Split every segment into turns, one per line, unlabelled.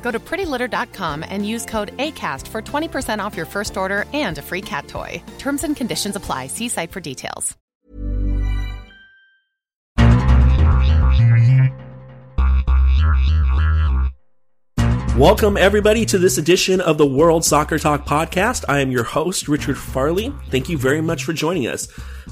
Go to prettylitter.com and use code ACAST for 20% off your first order and a free cat toy. Terms and conditions apply. See site for details.
Welcome, everybody, to this edition of the World Soccer Talk podcast. I am your host, Richard Farley. Thank you very much for joining us.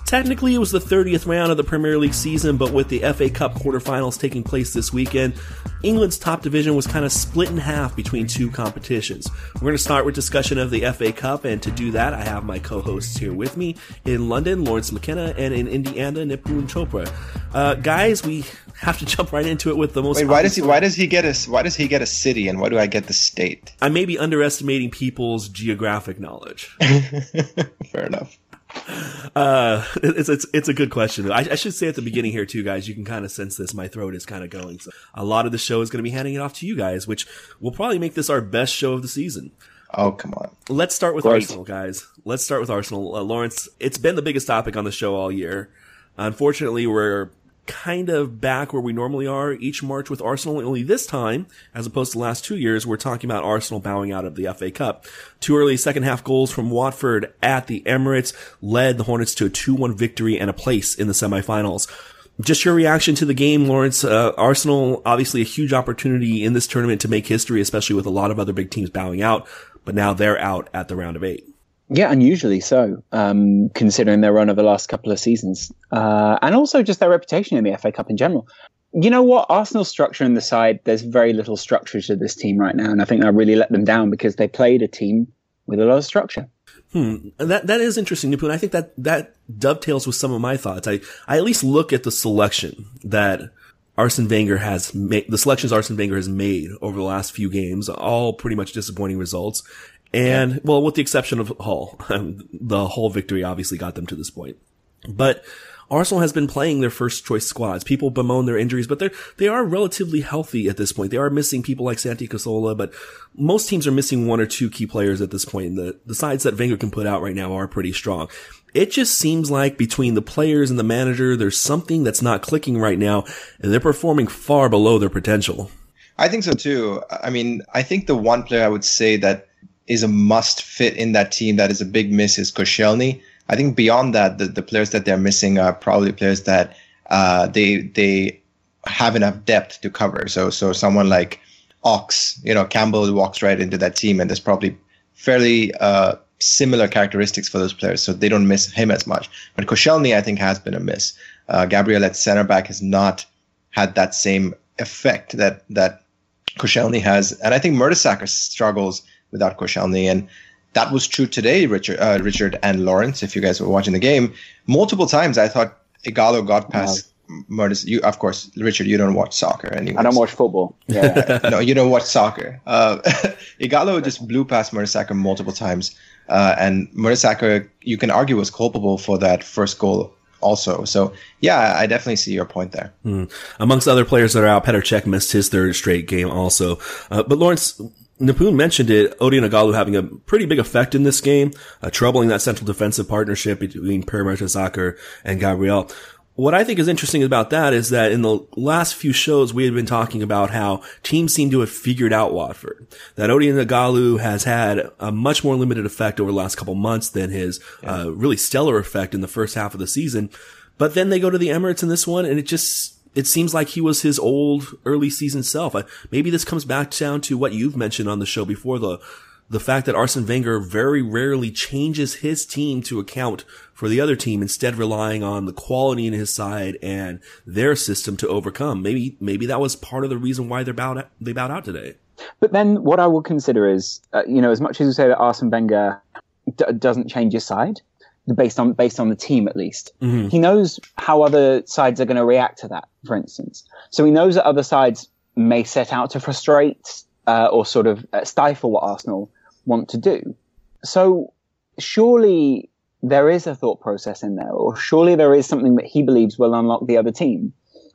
Technically, it was the 30th round of the Premier League season, but with the FA Cup quarterfinals taking place this weekend, England's top division was kind of split in half between two competitions. We're going to start with discussion of the FA Cup, and to do that, I have my co-hosts here with me in London, Lawrence McKenna, and in Indiana, Nipun Chopra. Uh, guys, we have to jump right into it with the most.
Wait, why does he? Why does he get a? Why does he get a city, and why do I get the state?
I may be underestimating people's geographic knowledge.
Fair enough.
Uh, it's, it's, it's a good question. I, I, should say at the beginning here too, guys, you can kind of sense this. My throat is kind of going. So a lot of the show is going to be handing it off to you guys, which will probably make this our best show of the season.
Oh, come on.
Let's start with Great. Arsenal, guys. Let's start with Arsenal. Uh, Lawrence, it's been the biggest topic on the show all year. Unfortunately, we're kind of back where we normally are each March with Arsenal. Only this time, as opposed to the last two years, we're talking about Arsenal bowing out of the FA Cup. Two early second half goals from Watford at the Emirates led the Hornets to a 2-1 victory and a place in the semifinals. Just your reaction to the game, Lawrence. Uh, Arsenal, obviously a huge opportunity in this tournament to make history, especially with a lot of other big teams bowing out, but now they're out at the round of eight.
Yeah, unusually so, um, considering their run over the last couple of seasons, uh, and also just their reputation in the FA Cup in general. You know what? Arsenal's structure in the side, there's very little structure to this team right now, and I think that really let them down because they played a team with a lot of structure.
Hmm. That that is interesting, Nipun. I think that that dovetails with some of my thoughts. I I at least look at the selection that Arsene Wenger has made, the selections Arsene Wenger has made over the last few games, all pretty much disappointing results. And yeah. well, with the exception of Hull, um, the Hull victory obviously got them to this point. But Arsenal has been playing their first choice squads. People bemoan their injuries, but they're, they are relatively healthy at this point. They are missing people like Santi Cazorla, but most teams are missing one or two key players at this point. And the, the sides that Wenger can put out right now are pretty strong. It just seems like between the players and the manager, there's something that's not clicking right now, and they're performing far below their potential.
I think so too. I mean, I think the one player I would say that is a must fit in that team that is a big miss is Koscielny. I think beyond that, the, the players that they're missing are probably players that uh, they they have enough depth to cover. So so someone like Ox, you know, Campbell walks right into that team, and there's probably fairly uh, similar characteristics for those players, so they don't miss him as much. But Koscielny, I think, has been a miss. Uh, Gabriel at center back has not had that same effect that that Koscielny has, and I think Mertesacker struggles without Koscielny. And that was true today, Richard, uh, Richard and Lawrence. If you guys were watching the game, multiple times I thought Ighalo got past wow. You, of course, Richard, you don't watch soccer anymore.
I don't watch football.
Yeah, no, you don't watch soccer. Uh, Ighalo just blew past Mertesacker multiple times, uh, and Mertesacker, you can argue, was culpable for that first goal also. So yeah, I definitely see your point there.
Mm. Amongst other players that are out, Petr Cech missed his third straight game also. Uh, but Lawrence, Nipun mentioned it, Odion Ighalo having a pretty big effect in this game, uh, troubling that central defensive partnership between Per Mertesacker and Gabriel. What I think is interesting about that is that in the last few shows, we had been talking about how teams seem to have figured out Watford. That Odion Ighalo has had a much more limited effect over the last couple months than his yeah. uh, really stellar effect in the first half of the season. But then they go to the Emirates in this one, and it just it seems like he was his old early season self. maybe this comes back down to what you've mentioned on the show before the the fact that Arsene Wenger very rarely changes his team to account for the other team, instead relying on the quality in his side and their system to overcome. Maybe, maybe that was part of the reason why they're bowed they bowed out today.
But then what I would consider is, uh, you know, as much as you say that Arsene Wenger d- doesn't change his side, based on based on the team at least. Mm-hmm. He knows how other sides are going to react to that, for instance. So he knows that other sides may set out to frustrate uh, or sort of uh, stifle what Arsenal want to do. So surely there is a thought process in there, or surely there is something that he believes will unlock the other team.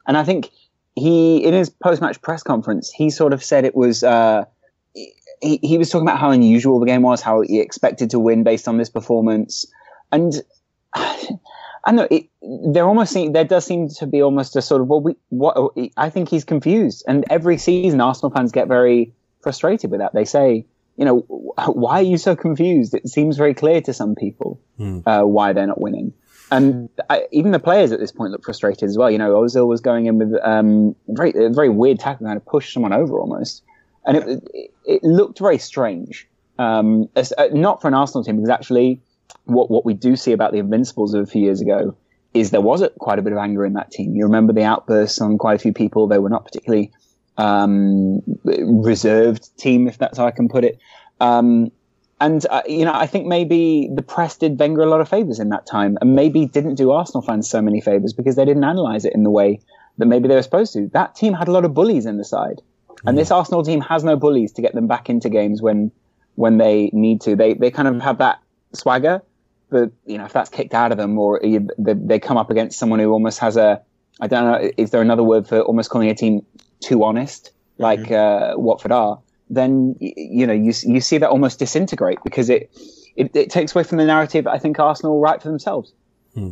And I think he, in his post-match press conference, he sort of said it was. Uh, he, he was talking about how unusual the game was, how he expected to win based on this performance, and I know it, there almost seem, there does seem to be almost a sort of well, we, what I think he's confused, and every season Arsenal fans get very frustrated with that. They say, you know, why are you so confused? It seems very clear to some people mm. uh, why they're not winning. And I, even the players at this point look frustrated as well. You know, Ozil was going in with um, very, a very weird tackle, kind of push someone over almost, and it, it, it looked very strange. Um, as, uh, not for an Arsenal team, because actually, what what we do see about the Invincibles of a few years ago is there was a, quite a bit of anger in that team. You remember the outbursts on quite a few people. They were not particularly um, reserved team, if that's how I can put it. Um, and uh, you know, I think maybe the press did Wenger a lot of favors in that time, and maybe didn't do Arsenal fans so many favors because they didn't analyze it in the way that maybe they were supposed to. That team had a lot of bullies in the side, and this Arsenal team has no bullies to get them back into games when when they need to. They they kind of have that swagger, but you know, if that's kicked out of them, or you, they, they come up against someone who almost has a I don't know, is there another word for almost calling a team too honest, like mm-hmm. uh, Watford are, then you know you you see that almost disintegrate because it, it, it takes away from the narrative. I think Arsenal write for themselves.
Hmm.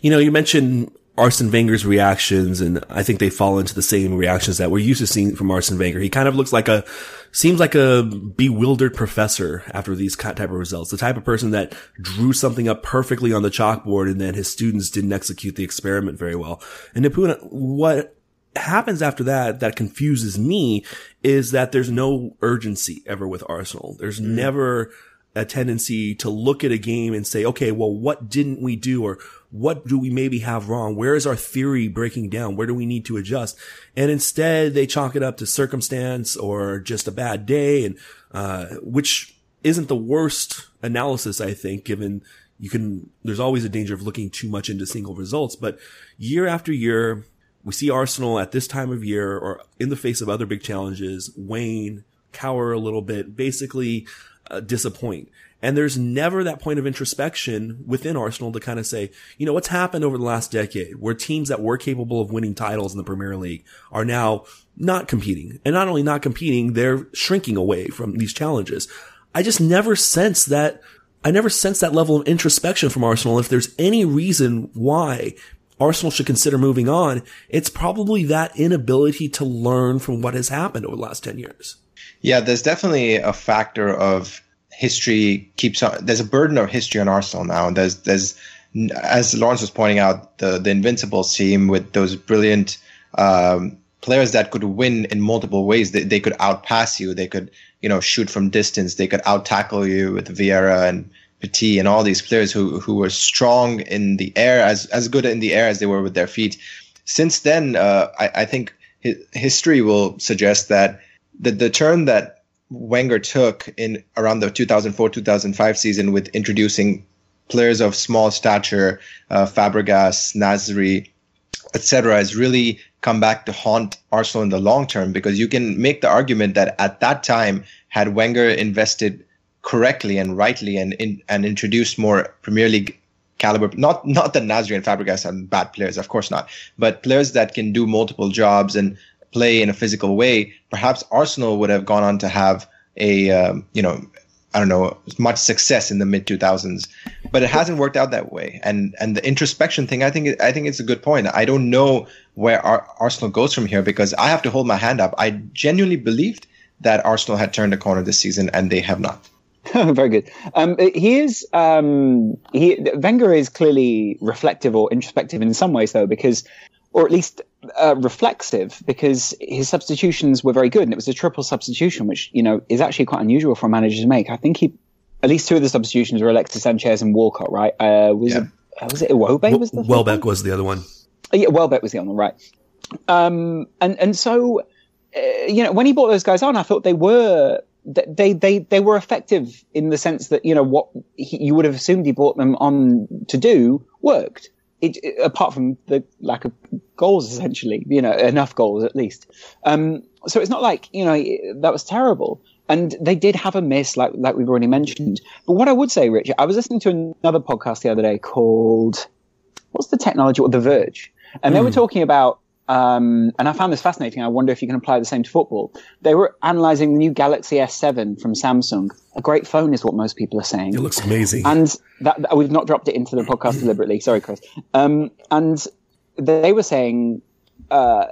You know, you mentioned Arsene Wenger's reactions, and I think they fall into the same reactions that we're used to seeing from Arsene Wenger. He kind of looks like a, seems like a bewildered professor after these type of results. The type of person that drew something up perfectly on the chalkboard and then his students didn't execute the experiment very well. And Nipuna, what happens after that that confuses me is that there's no urgency ever with Arsenal. There's mm. never a tendency to look at a game and say, okay, well, what didn't we do or what do we maybe have wrong? Where is our theory breaking down? Where do we need to adjust? And instead they chalk it up to circumstance or just a bad day and, uh, which isn't the worst analysis, I think, given you can, there's always a danger of looking too much into single results, but year after year, we see Arsenal at this time of year or in the face of other big challenges, wane, cower a little bit, basically uh, disappoint. And there's never that point of introspection within Arsenal to kind of say, you know, what's happened over the last decade where teams that were capable of winning titles in the Premier League are now not competing. And not only not competing, they're shrinking away from these challenges. I just never sense that I never sense that level of introspection from Arsenal. If there's any reason why Arsenal should consider moving on, it's probably that inability to learn from what has happened over the last 10 years.
Yeah, there's definitely a factor of history keeps on, there's a burden of history on Arsenal now. And there's, there's, as Lawrence was pointing out, the, the Invincibles team with those brilliant, um, players that could win in multiple ways. They, they could outpass you. They could, you know, shoot from distance. They could out tackle you with Vieira and Petit and all these players who who were strong in the air, as as good in the air as they were with their feet. Since then, uh, I, I think history will suggest that the the turn that Wenger took in around the 2004-2005 season with introducing players of small stature, uh, Fabregas, Nasri, etc., has really come back to haunt Arsenal in the long term because you can make the argument that at that time, had Wenger invested correctly and rightly and in, and introduced more Premier League caliber. Not not that Nasri and Fabregas are bad players, of course not, but players that can do multiple jobs and play in a physical way. Perhaps Arsenal would have gone on to have a um, you know I don't know much success in the mid 2000s, but it hasn't worked out that way. And and the introspection thing, I think I think it's a good point. I don't know where Arsenal goes from here because I have to hold my hand up. I genuinely believed that Arsenal had turned a corner this season, and they have not.
Very good. Um, he is. Um, he Wenger is clearly reflective or introspective in some ways, though, because or at least uh, reflexive, because his substitutions were very good, and it was a triple substitution, which you know is actually quite unusual for a manager to make. I think he, at least two of the substitutions were Alexis Sanchez and Walcott, right? Uh, was
Yeah.
it uh, was it Iwobi? Was the
Welbeck was the other one.
Oh, yeah, Welbeck was the other one, right? Um, and and so uh, you know when he brought those guys on, I thought they were they they they were effective in the sense that you know what he, you would have assumed he brought them on to do worked. It, it- apart from the lack of goals, essentially, you know, enough goals at least. Um, so it's not like you know that was terrible. And they did have a miss, like like we've already mentioned. But what I would say, Richard, I was listening to another podcast the other day called what's the technology or the Verge, and they were talking about. Um, and I found this fascinating. I wonder if you can apply the same to football. They were analyzing the new Galaxy S7 from Samsung. A great phone is what most people are saying.
It looks amazing.
And that, that- we've not dropped it into the podcast deliberately. Sorry, Chris. Um, and they were saying, uh,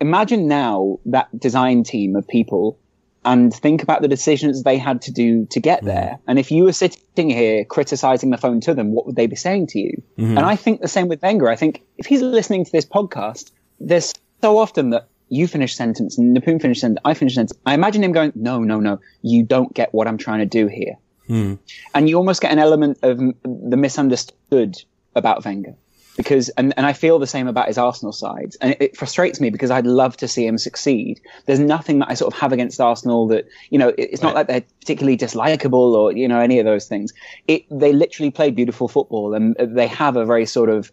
imagine now that design team of people and think about the decisions they had to do to get there. And if you were sitting here criticizing the phone to them, what would they be saying to you? And I think the same with Wenger. I think if he's listening to this podcast, there's so often that you finish sentence and Nipun finish sentence, I finish sentence. I imagine him going, no, no, no, you don't get what I'm trying to do here. Hmm. And you almost get an element of the misunderstood about Wenger because and, and I feel the same about his Arsenal side and it, it frustrates me because I'd love to see him succeed. There's nothing that I sort of have against Arsenal that you know it- it's not like they're particularly dislikable or you know any of those things. It they literally play beautiful football and they have a very sort of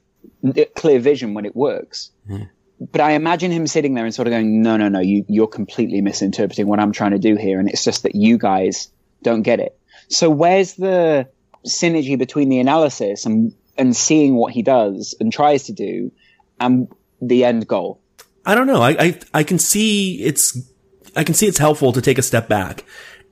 clear vision when it works hmm. But I imagine him sitting there and sort of going, no, no, no, you, you're completely misinterpreting what I'm trying to do here. And it's just that you guys don't get it. So where's the synergy between the analysis and, and seeing what he does and tries to do and the end goal?
I don't know. I, I I can see it's I can see it's helpful to take a step back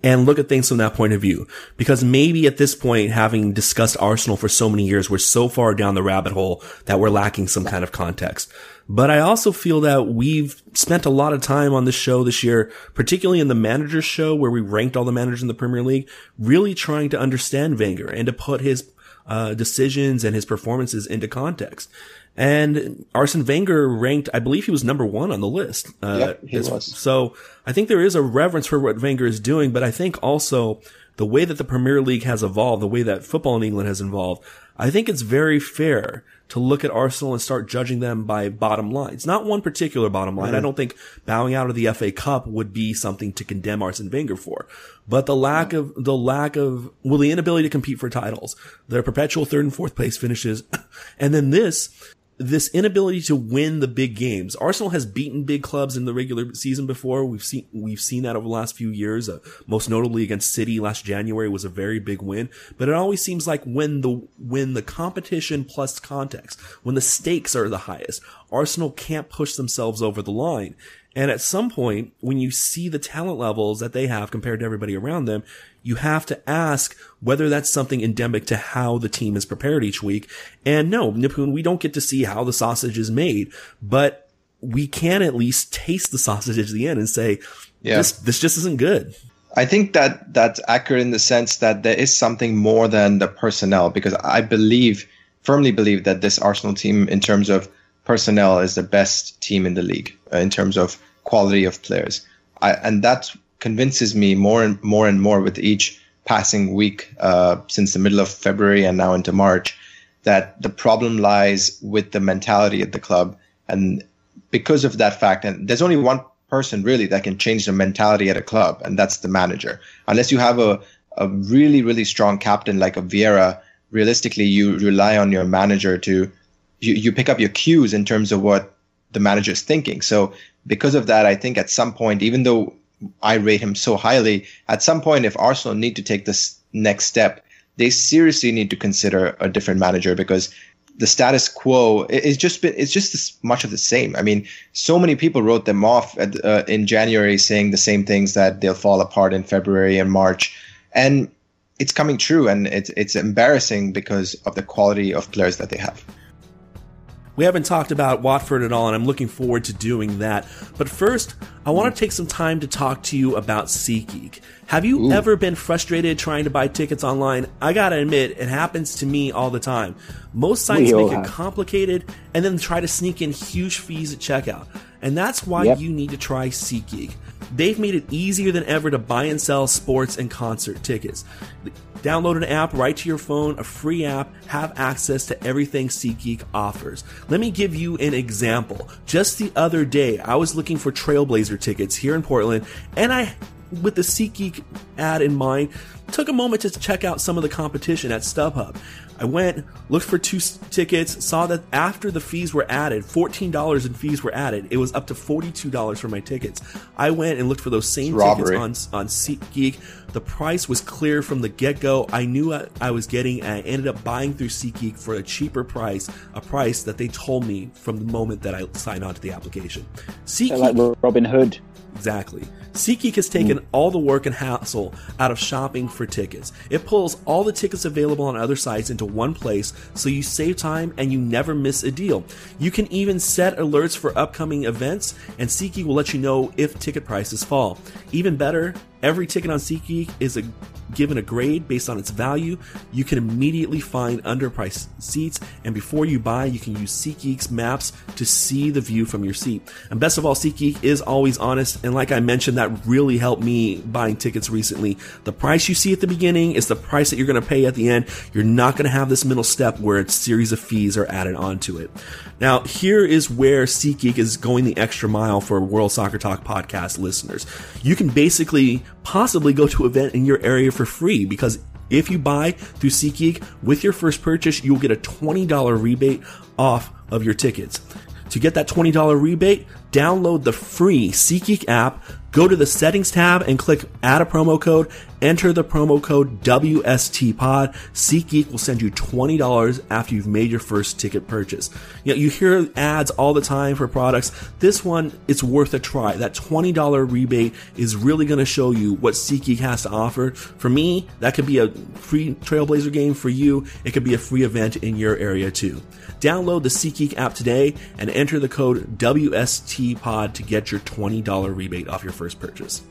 and look at things from that point of view because maybe at this point, having discussed Arsenal for so many years, we're so far down the rabbit hole that we're lacking some kind of context. But I also feel that we've spent a lot of time on this show this year, particularly in the managers show where we ranked all the managers in the Premier League, really trying to understand Wenger and to put his uh, decisions and his performances into context. And Arsene Wenger ranked, I believe he was number one on the list. Uh,
Yep, he
as-
was.
So I think there is a reverence for what Wenger is doing, but I think also the way that the Premier League has evolved, the way that football in England has evolved, I think it's very fair to look at Arsenal and start judging them by bottom lines. Not one particular bottom line. I mm-hmm. don't think bowing out of the FA Cup would be something to condemn Arsene Wenger for. But the lack of, the lack of, well, the inability to compete for titles, their perpetual third and fourth place finishes, and then this, this inability to win the big games. Arsenal has beaten big clubs in the regular season before. We've seen we've seen that over the last few years. Uh, most notably against City last January was a very big win. But it always seems like when the when the competition plus context, when the stakes are the highest, Arsenal can't push themselves over the line. And at some point, when you see the talent levels that they have compared to everybody around them, you have to ask whether that's something endemic to how the team is prepared each week. And no, Nipun, we don't get to see how the sausage is made, but we can at least taste the sausage at the end and say,
Yeah.
this, this just isn't good.
I think that that's accurate in the sense that there is something more than the personnel because I believe, firmly believe that this Arsenal team, in terms of personnel, is the best team in the league in terms of quality of players. I, and that convinces me more and more and more with each passing week uh, since the middle of February and now into March that the problem lies with the mentality at the club. And because of that fact, and there's only one person really that can change the mentality at a club, and that's the manager. Unless you have a, a really, really strong captain like a Vieira, realistically, you rely on your manager to, you, you pick up your cues in terms of what the manager is thinking. So because of that, I think at some point, even though I rate him so highly, at some point, if Arsenal need to take this next step, they seriously need to consider a different manager because the status quo is just been, it's just as much of the same. I mean, so many people wrote them off at, uh, in January saying the same things that they'll fall apart in February and March, and it's coming true, and it's it's embarrassing because of the quality of players that they have.
We haven't talked about Watford at all, and I'm looking forward to doing that. But first, I want to take some time to talk to you about SeatGeek. Have you Ooh. ever been frustrated trying to buy tickets online? I gotta admit, it happens to me all the time. Most sites make it complicated and then try to sneak in huge fees at checkout. And that's why yep. you need to try SeatGeek. They've made it easier than ever to buy and sell sports and concert tickets. Download an app right to your phone, a free app, have access to everything SeatGeek offers. Let me give you an example. Just the other day, I was looking for Trailblazer tickets here in Portland, and I, with the SeatGeek ad in mind, took a moment to check out some of the competition at StubHub. I went, looked for two tickets, saw that after the fees were added, $14 in fees were added. It was up to $42 for my tickets. I went and looked for those same tickets on, on SeatGeek. The price was clear from the get go. I knew I, I was getting, and I ended up buying through SeatGeek for a cheaper price, a price that they told me from the moment that I signed on to the application.
SeatGeek. like Robin Hood.
Exactly. SeatGeek has taken mm. all the work and hassle out of shopping for tickets. It pulls all the tickets available on other sites into one place so you save time and you never miss a deal. You can even set alerts for upcoming events and SeatGeek will let you know if ticket prices fall. Even better, every ticket on SeatGeek is a given a grade based on its value, you can immediately find underpriced seats. And before you buy, you can use SeatGeek's maps to see the view from your seat. And best of all, SeatGeek is always honest. And like I mentioned, that really helped me buying tickets recently. The price you see at the beginning is the price that you're going to pay at the end. You're not going to have this middle step where a series of fees are added onto it. Now, here is where SeatGeek is going the extra mile for World Soccer Talk podcast listeners. You can basically possibly go to an event in your area for free because if you buy through SeatGeek with your first purchase, you'll get a $20 rebate off of your tickets. To get that $20 rebate, download the free SeatGeek app, go to the settings tab and click add a promo code, enter the promo code WSTPod. SeatGeek will send you $20 after you've made your first ticket purchase. You know, you hear ads all the time for products. This one, it's worth a try. That $20 rebate is really going to show you what SeatGeek has to offer. For me, that could be a free Trailblazer game. For you, it could be a free event in your area too. Download the SeatGeek app today and enter the code WSTPod to get your $20 rebate off your first purchase.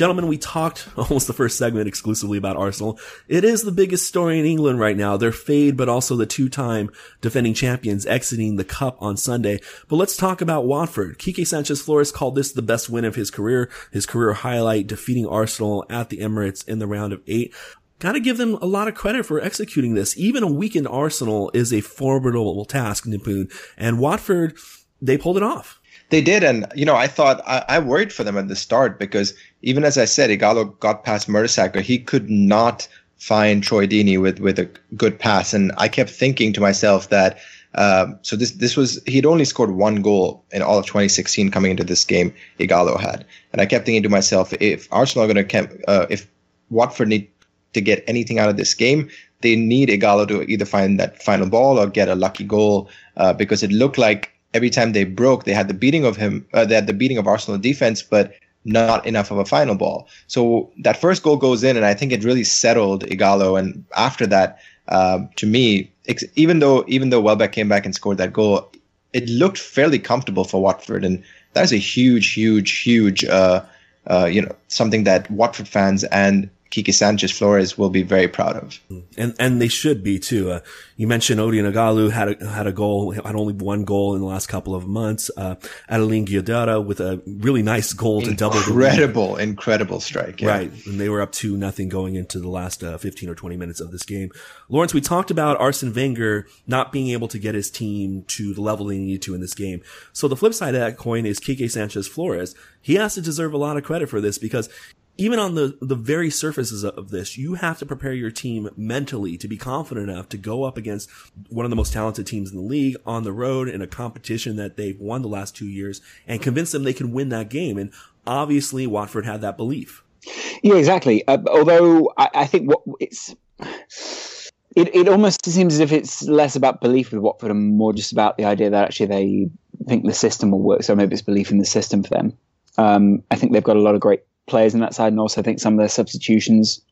Gentlemen, we talked almost the first segment exclusively about Arsenal. It is the biggest story in England right now. Their fade, but also the two-time defending champions exiting the cup on Sunday. But let's talk about Watford. Quique Sanchez Flores called this the best win of his career, his career highlight, defeating Arsenal at the Emirates in the round of eight. Got to give them a lot of credit for executing this. Even a weakened Arsenal is a formidable task, Nipun. And Watford, they pulled it off.
They did, and you know, I thought I, I, worried for them at the start because even as I said, Ighalo got past Mertesacker, he could not find Troy Deeney with with a good pass, and I kept thinking to myself that. Um, so this this was he'd only scored one goal in all of 2016 coming into this game. Ighalo had, and I kept thinking to myself, if Arsenal are going to uh, if Watford need to get anything out of this game, they need Ighalo to either find that final ball or get a lucky goal uh, because it looked like every time they broke, they had the beating of him, uh, they had the beating of Arsenal defense, but not enough of a final ball. So that first goal goes in, and I think it really settled Ighalo. And after that, uh, to me, ex- even though even though Welbeck came back and scored that goal, it looked fairly comfortable for Watford, and that is a huge, huge, huge, uh, uh, you know, something that Watford fans and Quique Sanchez Flores will be very proud of.
And and they should be too. Uh, you mentioned Odion Ighalo had a, had a goal, had only one goal in the last couple of months. Uh, Adlene Guedioura with a really nice goal to double
the Incredible, incredible strike.
Yeah. Right. And they were up to nothing going into the last uh, 15 or 20 minutes of this game. Lawrence, we talked about Arsene Wenger not being able to get his team to the level they needed to in this game. So the flip side of that coin is Quique Sanchez Flores. He has to deserve a lot of credit for this because even on the, the very surfaces of this, you have to prepare your team mentally to be confident enough to go up against one of the most talented teams in the league on the road in a competition that they've won the last two years and convince them they can win that game. And obviously Watford had that belief.
Yeah, exactly. Uh, although I, I, think what it's, it, it almost seems as if it's less about belief with Watford and more just about the idea that actually they think the system will work. So maybe it's belief in the system for them. Um, I think they've got a lot of great players in that side, and also I think some of their substitutions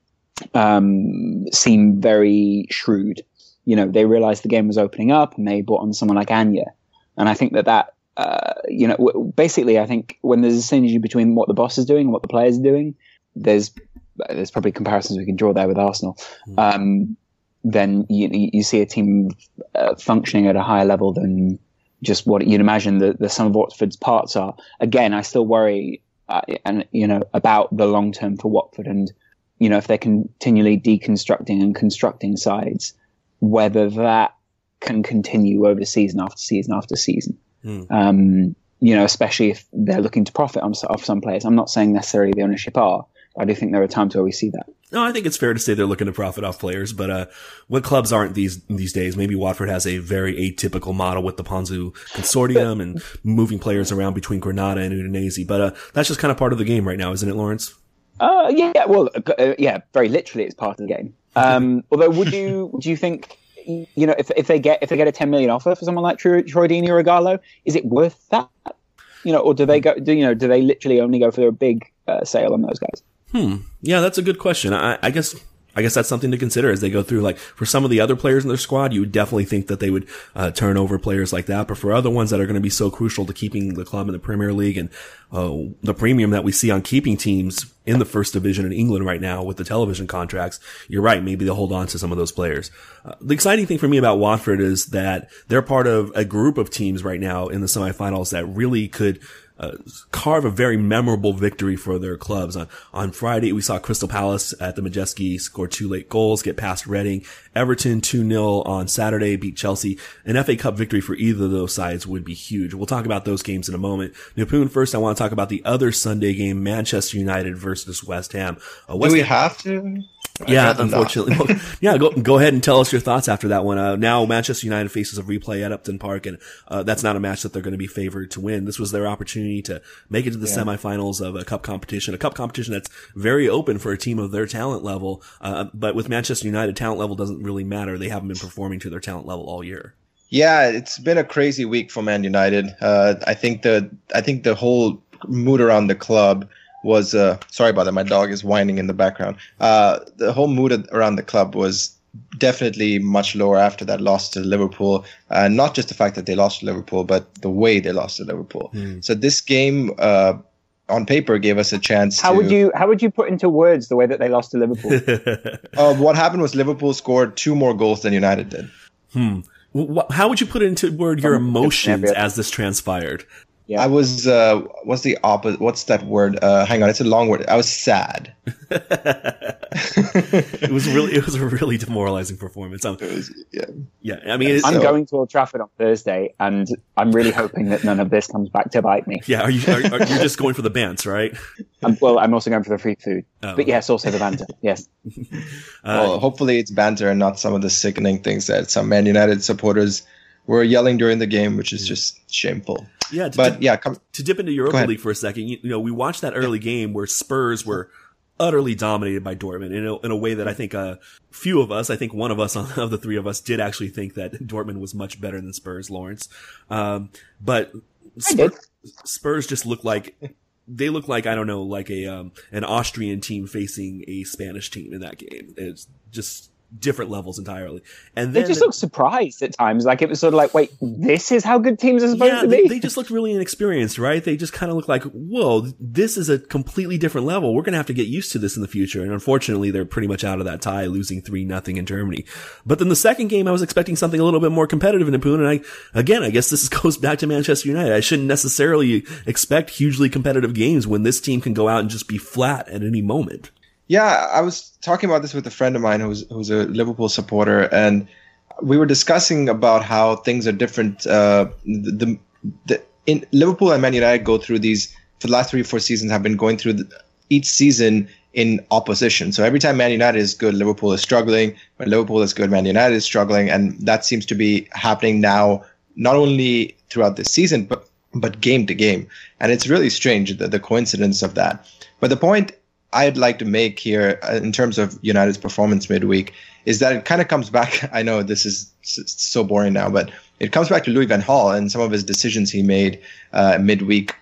um, seem very shrewd. you know, they realized the game was opening up and they brought on someone like Anya. And I think that that, uh, you know, basically, I think when there's a synergy between what the boss is doing and what the players are doing, there's there's probably comparisons we can draw there with Arsenal. Mm. Um, then you, you see a team uh, functioning at a higher level than just what you'd imagine the, the sum of Watford's parts are. Again, I still worry, uh, and you know, about the long term for Watford, and you know, if they're continually deconstructing and constructing sides, whether that can continue over season after season after season. Mm. Um, you know, especially if they're looking to profit off some players. I'm not saying necessarily the ownership are, I do think there are times where we see that.
No, I think it's fair to say they're looking to profit off players, but uh, what clubs aren't these these days? Maybe Watford has a very atypical model with the Pozzo consortium and moving players around between Granada and Udinese, but uh, that's just kind of part of the game right now, isn't it, Lawrence?
Uh, yeah, well, uh, yeah, very literally, it's part of the game. Um, although, would you do you think you know if, if they get if they get a ten million offer for someone like Troy, Troy Deeney or Ighalo, is it worth that? You know, or do they go? Do you know? Do they literally only go for a big uh, sale on those guys?
Hmm. Yeah, that's a good question. I, I guess I guess that's something to consider as they go through. Like for some of the other players in their squad, you would definitely think that they would uh, turn over players like that. But for other ones that are going to be so crucial to keeping the club in the Premier League and uh, the premium that we see on keeping teams in the first division in England right now with the television contracts, you're right. Maybe they'll hold on to some of those players. Uh, the exciting thing for me about Watford is that they're part of a group of teams right now in the semifinals that really could uh, carve a very memorable victory for their clubs. On, on Friday, we saw Crystal Palace at the Madejski score two late goals, get past Reading. Everton 2-0 on Saturday, beat Chelsea. An FA Cup victory for either of those sides would be huge. We'll talk about those games in a moment. Nipun, first I want to talk about the other Sunday game, Manchester United versus West Ham.
Uh, West Do we Ham- have to?
yeah, unfortunately. well, yeah, go go ahead and tell us your thoughts after that one. Uh, now Manchester United faces a replay at Upton Park, and uh, that's not a match that they're going to be favored to win. This was their opportunity to make it to the yeah. semifinals of a cup competition, a cup competition that's very open for a team of their talent level. Uh, but with Manchester United, talent level doesn't really matter. They haven't been performing to their talent level all year.
Yeah, it's been a crazy week for Man United. Uh, I think the I think the whole mood around the club was uh, sorry about that. My dog is whining in the background. Uh, the whole mood around the club was definitely much lower after that loss to Liverpool. Uh, not just the fact that they lost to Liverpool, but the way they lost to Liverpool. Mm. So this game, uh, on paper, gave us a chance.
How
to,
would you How would you put into words the way that they lost to Liverpool?
uh, what happened was Liverpool scored two more goals than United did.
Hmm. How would you put into word your emotions as this transpired?
Yeah. I was uh what's the opposite what's that word? Uh hang on, it's a long word. I was sad.
it was really it was a really demoralizing performance. Um, was, yeah. Yeah. I mean
I'm so, going to Old Trafford on Thursday and I'm really hoping that none of this comes back to bite me.
Yeah, are you are, are, you're just going for the bands, right?
I'm, well, I'm also going for the free food. Oh. But yes, also the banter. Yes.
Uh, well, hopefully it's banter and not some of the sickening things that some Man United supporters were yelling during the game, which is just shameful.
Yeah,
but
dip,
yeah, come,
to dip into Europa League for a second, you, you, know, we watched that early game where Spurs were utterly dominated by Dortmund in a, in a way that I think a uh, few of us, I think one of us of the three of us did actually think that Dortmund was much better than Spurs, Lawrence. Um, but Spurs, Spurs just look like they look like I don't know, like a um, an Austrian team facing a Spanish team in that game. It's just different levels entirely. And
then they just looked surprised at times. Like it was sort of like, wait, this is how good teams are supposed yeah, to
be. They, they just looked really inexperienced, right? They just kind of looked like, whoa, this is a completely different level. We're going to have to get used to this in the future. And unfortunately, they're pretty much out of that tie, losing three nothing in Germany. But then the second game, I was expecting something a little bit more competitive Nipun. And I, again, I guess this goes back to Manchester United. I shouldn't necessarily expect hugely competitive games when this team can go out and just be flat at any moment.
Yeah, I was talking about this with a friend of mine who's who's a Liverpool supporter, and we were discussing about how things are different. Uh, the, the in Liverpool and Man United go through these for the last three or four seasons have been going through the, each season in opposition. So every time Man United is good, Liverpool is struggling. When Liverpool is good, Man United is struggling, and that seems to be happening now, not only throughout this season, but but game to game. And it's really strange the, the coincidence of that. But the point I'd like to make here uh, in terms of United's performance midweek is that it kind of comes back. I know this is so boring now, but it comes back to Louis Van Gaal and some of his decisions he made uh, midweek,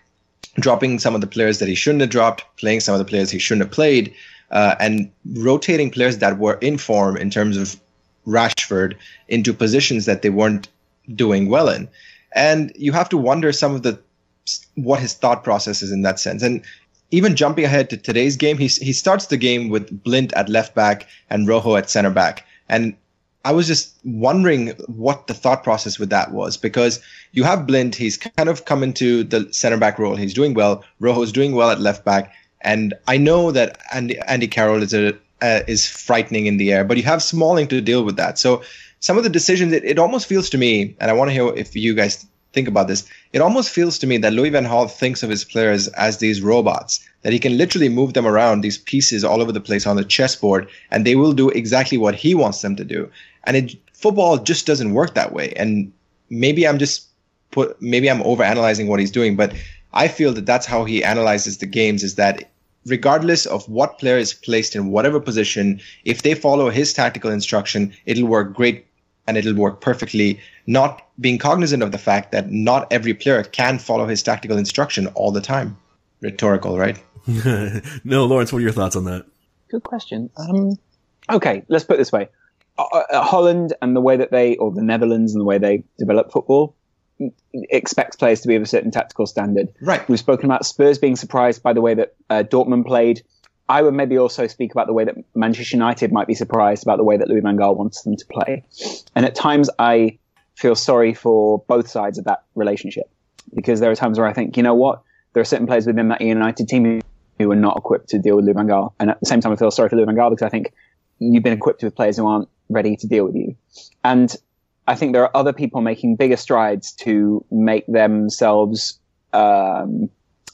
dropping some of the players that he shouldn't have dropped, playing some of the players he shouldn't have played, uh, and rotating players that were in form in terms of Rashford into positions that they weren't doing well in. And you have to wonder some of the what his thought process is in that sense. And even jumping ahead to today's game, he he starts the game with Blind at left back and Rojo at center back. And I was just wondering what the thought process with that was because you have Blind, he's kind of come into the center back role. He's doing well. Rojo's doing well at left back. And I know that Andy, Andy Carroll is a uh, is frightening in the air, but you have Smalling to deal with that. So some of the decisions, it, it almost feels to me, and I want to hear if you guys think about this. It almost feels to me that Louis Van Gaal thinks of his players as these robots, that he can literally move them around, these pieces all over the place on the chessboard, and they will do exactly what he wants them to do. And it, football just doesn't work that way. And maybe I'm just put, maybe I'm overanalyzing what he's doing, but I feel that that's how he analyzes the games is that regardless of what player is placed in whatever position, if they follow his tactical instruction, it'll work great and it'll work perfectly, not being cognizant of the fact that not every player can follow his tactical instruction all the time. Rhetorical, right?
no, Lawrence, what are your thoughts on that?
Good question. Um, okay, let's put it this way. Uh, uh, Holland and the way that they, or the Netherlands and the way they develop football, expects players to be of a certain tactical standard.
Right.
We've spoken about Spurs being surprised by the way that uh, Dortmund played. I would maybe also speak about the way that Manchester United might be surprised about the way that Louis van Gaal wants them to play. And at times I feel sorry for both sides of that relationship because there are times where I think, you know what, there are certain players within that United team who are not equipped to deal with Louis van Gaal. And at the same time, I feel sorry for Louis van Gaal because I think you've been equipped with players who aren't ready to deal with you. And I think there are other people making bigger strides to make themselves um,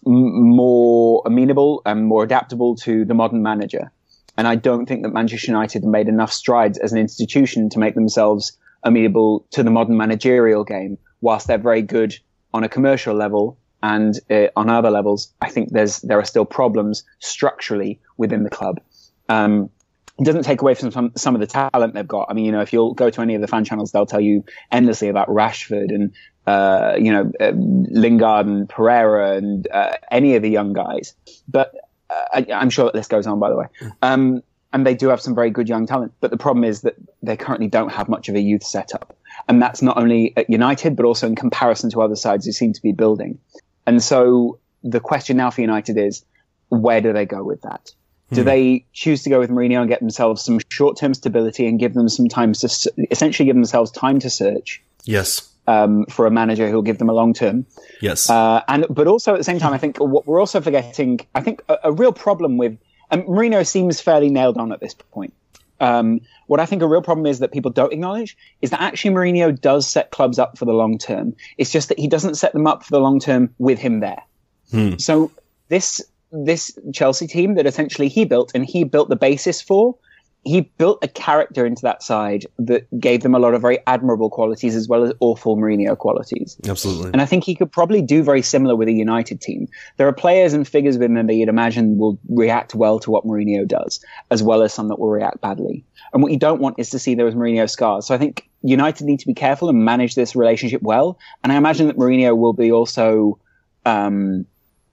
more amenable and more adaptable to the modern manager. And I don't think that Manchester United have made enough strides as an institution to make themselves amenable to the modern managerial game. Whilst they're very good on a commercial level and uh, on other levels, I think there's there are still problems structurally within the club. Um, it doesn't take away from some, some of the talent they've got. I mean, you know, if you'll go to any of the fan channels, they'll tell you endlessly about Rashford and, uh, you know, uh, Lingard and Pereira and uh, any of the young guys. But uh, I, am sure that list goes on, by the way. Um, and they do have some very good young talent. But the problem is that they currently don't have much of a youth setup. And that's not only at United, but also in comparison to other sides who seem to be building. And so the question now for United is, where do they go with that? Do hmm. they choose to go with Mourinho and get themselves some short-term stability and give them some time to essentially give themselves time to search?
Yes.
Um, for a manager who'll give them a long term.
Yes.
Uh, and but also at the same time, I think what we're also forgetting. I think a, a real problem with and Mourinho seems fairly nailed on at this point. Um, what I think a real problem is that people don't acknowledge is that actually Mourinho does set clubs up for the long term. It's just that he doesn't set them up for the long term with him there. Hmm. So this this Chelsea team that essentially he built and he built the basis for. He built a character into that side that gave them a lot of very admirable qualities as well as awful Mourinho qualities.
Absolutely.
And I think he could probably do very similar with a United team. There are players and figures within them that you'd imagine will react well to what Mourinho does, as well as some that will react badly. And what you don't want is to see those Mourinho scars. So I think United need to be careful and manage this relationship well. And I imagine that Mourinho will be also um,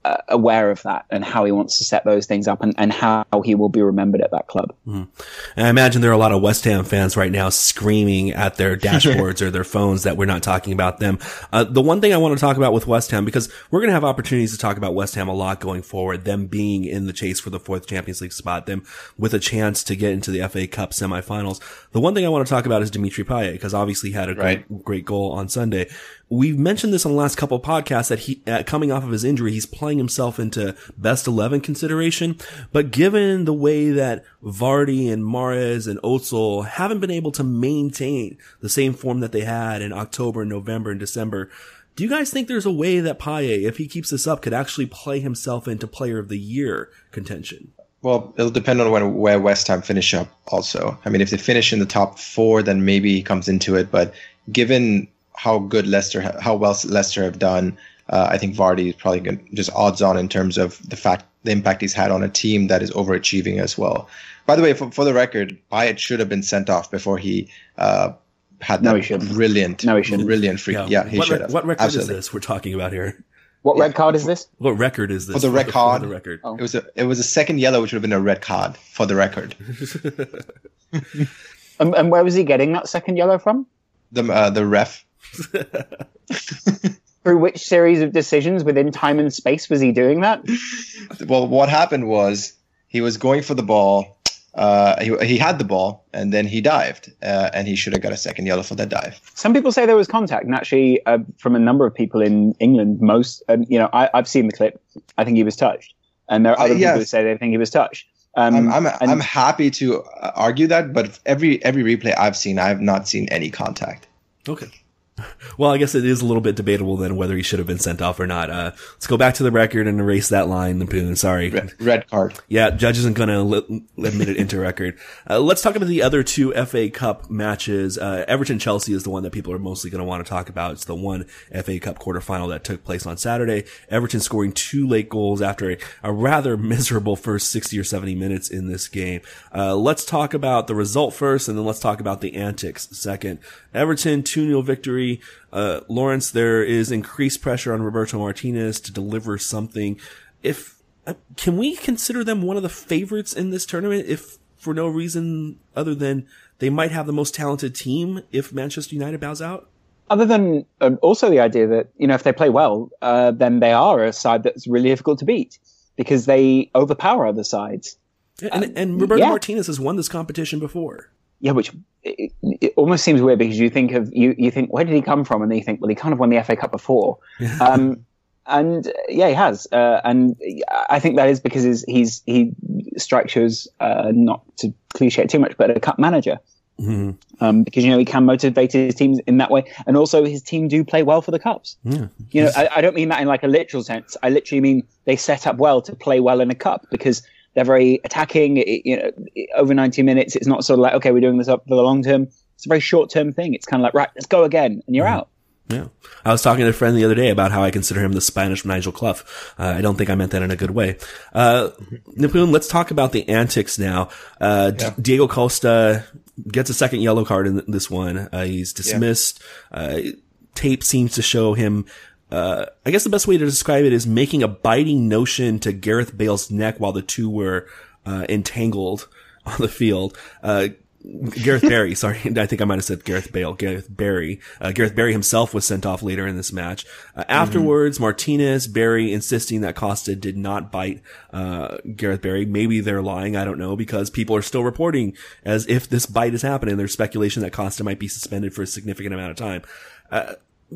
uh, aware of that and how he wants to set those things up and, and how he will be remembered at that club.
Mm. And I imagine there are a lot of West Ham fans right now screaming at their dashboards or their phones that we're not talking about them. Uh, the one thing I want to talk about with West Ham, because we're going to have opportunities to talk about West Ham a lot going forward, them being in the chase for the fourth Champions League spot, them with a chance to get into the FA Cup semifinals. The one thing I want to talk about is Dimitri Payet, because obviously he had a right. great, great goal on Sunday we've mentioned this on the last couple podcasts that he, uh, coming off of his injury, he's playing himself into best 11 consideration. But given the way that Vardy and Mahrez and Ozil haven't been able to maintain the same form that they had in October, and November, and December, do you guys think there's a way that Payet, if he keeps this up, could actually play himself into player of the year contention?
Well, it'll depend on when, where West Ham finish up also. I mean, if they finish in the top four, then maybe he comes into it. But given how good Leicester, how well Leicester have done. Uh, I think Vardy is probably going just odds on in terms of the fact the impact he's had on a team that is overachieving as well. By the way, for, for the record, Payet should have been sent off before he uh, had that no, brilliant, no, he brilliant free. Yeah, yeah he
what,
should have.
What record Absolutely. is this we're talking about here?
What yeah. red card is this?
What record is this?
For the red card. For the record. Oh. It was a it was a second yellow, which would have been a red card for the record.
And, and where was he getting that second yellow from?
The uh, the ref.
Through which series of decisions within time and space was he doing that?
Well, what happened was he was going for the ball. Uh, he, he had the ball and then he dived, uh, and he should have got a second yellow for that dive.
Some people say there was contact, and actually, uh, from a number of people in England, most, um, you know, I, I've seen the clip. I think he was touched, and there are
Uh,
other
yes.
people who say they think he was touched. Um,
I'm I'm,
and-
I'm happy to uh, argue that, but every every replay I've seen, I have not seen any contact.
Okay. Well, I guess it is a little bit debatable then whether he should have been sent off or not. Uh, let's go back to the record and erase that line, Nipun. Sorry.
Red, red card.
Yeah, judge isn't going to admit it into record. Uh, let's talk about the other two FA Cup matches. Uh, Everton Chelsea is the one that people are mostly going to want to talk about. It's the one FA Cup quarterfinal that took place on Saturday. Everton scoring two late goals after a, a rather miserable first 60 or 70 minutes in this game. Uh, let's talk about the result first, and then let's talk about the antics second. Everton 2-0 victory. Uh, Lawrence, there is increased pressure on Roberto Martinez to deliver something. If uh, can we consider them one of the favorites in this tournament if for no reason other than they might have the most talented team if Manchester United bows out?
other than um, also the idea that you know if they play well, uh, then they are a side that's really difficult to beat because they overpower other sides.
And, and Roberto
yeah.
Martinez has won this competition before.
Yeah, which it, it almost seems weird because you think of you you think where did he come from, and then you think well he kind of won the FA Cup before, um, and yeah he has, uh, and I think that is because he's, he's he strikes you as uh, not to cliche it too much, but a cup manager. Um, because you know he can motivate his teams in that way, and also his team do play well for the cups. Yeah. You know, I, I don't mean that in like a literal sense. I literally mean they set up well to play well in a cup because they're very attacking. It, you know, over ninety minutes, it's not sort of like okay, we're doing this up for the long term. It's a very short term thing. It's kind of like right, let's go again, and you're out.
Yeah. I was talking to a friend the other day about how I consider him the Spanish Nigel Clough. Uh, I don't think I meant that in a good way. Uh, Nipun, let's talk about the antics now. Uh, D- Diego Costa gets a second yellow card in this one. Uh, he's dismissed. Uh, tape seems to show him, uh, I guess the best way to describe it is making a biting notion to Gareth Bale's neck while the two were, uh, entangled on the field. Uh, Gareth Barry, sorry, I think I might have said Gareth Bale. Gareth Barry. Uh, Gareth Barry himself was sent off later in this match. Uh, afterwards, Martinez, Barry insisting that Costa did not bite uh, Gareth Barry. Maybe they're lying, I don't know, because people are still reporting as if this bite is happening. There's speculation that Costa might be suspended for a significant amount of time.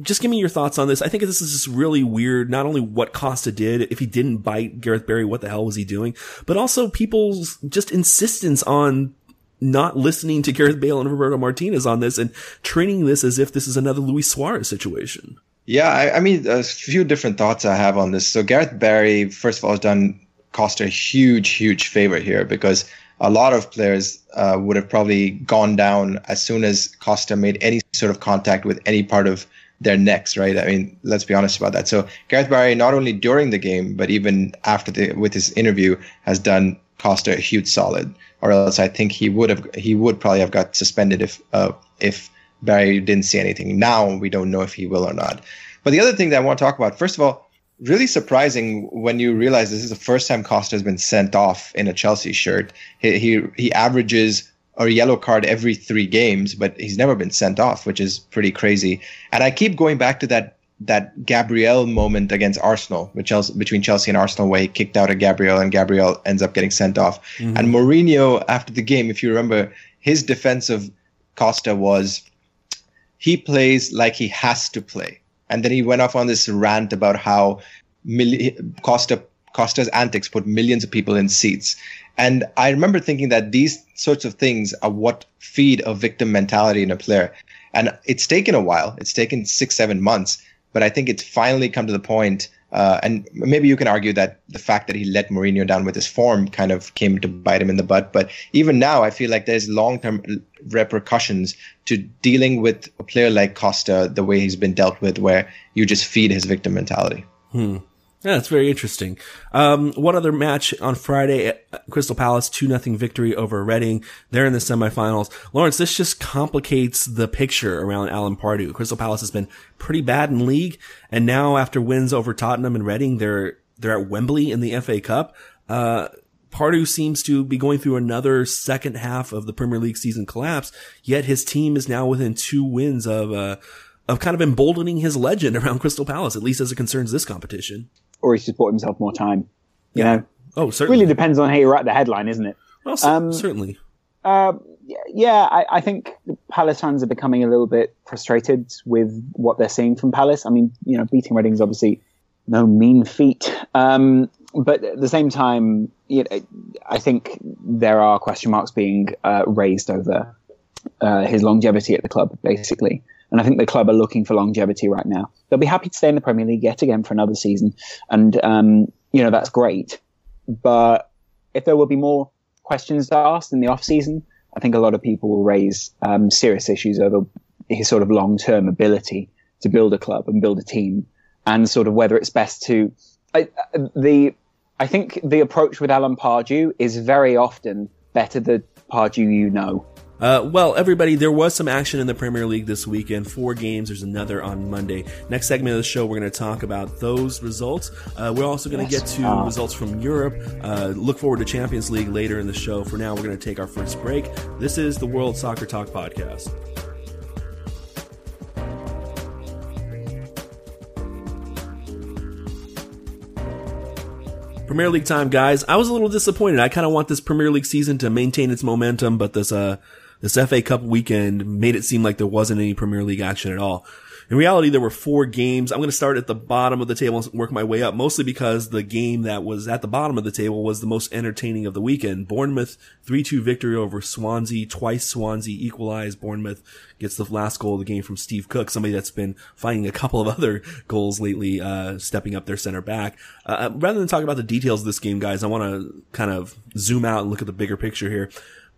Just give me your thoughts on this. I think this is just really weird. Not only what Costa did, if he didn't bite Gareth Barry, what the hell was he doing? But also people's just insistence on not listening to Gareth Bale and Roberto Martinez on this and treating this as if this is another Luis Suarez situation.
Yeah, I, I mean, a few different thoughts I have on this. So Gareth Barry, first of all, has done Costa a huge, huge favor here because a lot of players uh, would have probably gone down as soon as Costa made any sort of contact with any part of their necks, right? I mean, let's be honest about that. So Gareth Barry, not only during the game, but even after the with his interview, has done Costa a huge solid. Or else, I think he would have he would probably have got suspended if uh, if Barry didn't say anything. Now we don't know if he will or not. But the other thing that I want to talk about, first of all, really surprising when you realize this is the first time Costa has been sent off in a Chelsea shirt. He he, he averages a yellow card every three games, but he's never been sent off, which is pretty crazy. And I keep going back to that that Gabriel moment against Arsenal, Chelsea, between Chelsea and Arsenal, where he kicked out a Gabriel and Gabriel ends up getting sent off. Mm-hmm. And Mourinho, after the game, if you remember, his defense of Costa was he plays like he has to play. And then he went off on this rant about how milli- Costa Costa's antics put millions of people in seats. And I remember thinking that these sorts of things are what feed a victim mentality in a player. And it's taken a while. It's taken six, seven months. But I think it's finally come to the point, uh, and maybe you can argue that the fact that he let Mourinho down with his form kind of came to bite him in the butt. But even now, I feel like there's long-term repercussions to dealing with a player like Costa the way he's been dealt with, where you just feed his victim mentality.
Yeah, that's very interesting. Um, one other match on Friday at Crystal Palace, 2 nothing victory over Reading. They're in the semifinals. Lawrence, this just complicates the picture around Alan Pardew. Crystal Palace has been pretty bad in league. And now after wins over Tottenham and Reading, they're, they're at Wembley in the FA Cup. Uh, Pardew seems to be going through another second half of the Premier League season collapse, yet his team is now within two wins of, uh, of kind of emboldening his legend around Crystal Palace, at least as it concerns this competition.
Or he's just bought himself more time. You yeah. know?
Oh, certainly.
It really depends on how you write the headline, isn't it?
Well, um, certainly.
Uh, yeah, I, I, think Palace fans are becoming a little bit frustrated with what they're seeing from Palace. I mean, you know, beating Reading is obviously no mean feat. Um, but at the same time, you know, I think there are question marks being uh, raised over uh, his longevity at the club, basically. And I think the club are looking for longevity right now. They'll be happy to stay in the Premier League yet again for another season. And, um, you know, that's great. But if there will be more questions asked in the off season, I think a lot of people will raise um, serious issues over his sort of long term ability to build a club and build a team and sort of whether it's best to I, the I think the approach with Alan Pardew is very often better the Pardew you know.
Uh, well, everybody, there was some action in the Premier League this weekend. Four games. There's another on Monday. Next segment of the show, we're going to talk about those results. Uh, we're also going to yes. get to results from Europe. Uh, look forward to Champions League later in the show. For now, we're going to take our first break. This is the World Soccer Talk podcast. Premier League time, guys. I was a little disappointed. I kind of want this Premier League season to maintain its momentum, but this, uh, this FA Cup weekend made it seem like there wasn't any Premier League action at all. In reality, there were four games. I'm going to start at the bottom of the table and work my way up, mostly because the game that was at the bottom of the table was the most entertaining of the weekend. Bournemouth 3-2 victory over Swansea. Twice Swansea equalized. Bournemouth gets the last goal of the game from Steve Cook, somebody that's been finding a couple of other goals lately, uh, stepping up their center back. Uh, uh rather than talk about the details of this game, guys, I want to kind of zoom out and look at the bigger picture here.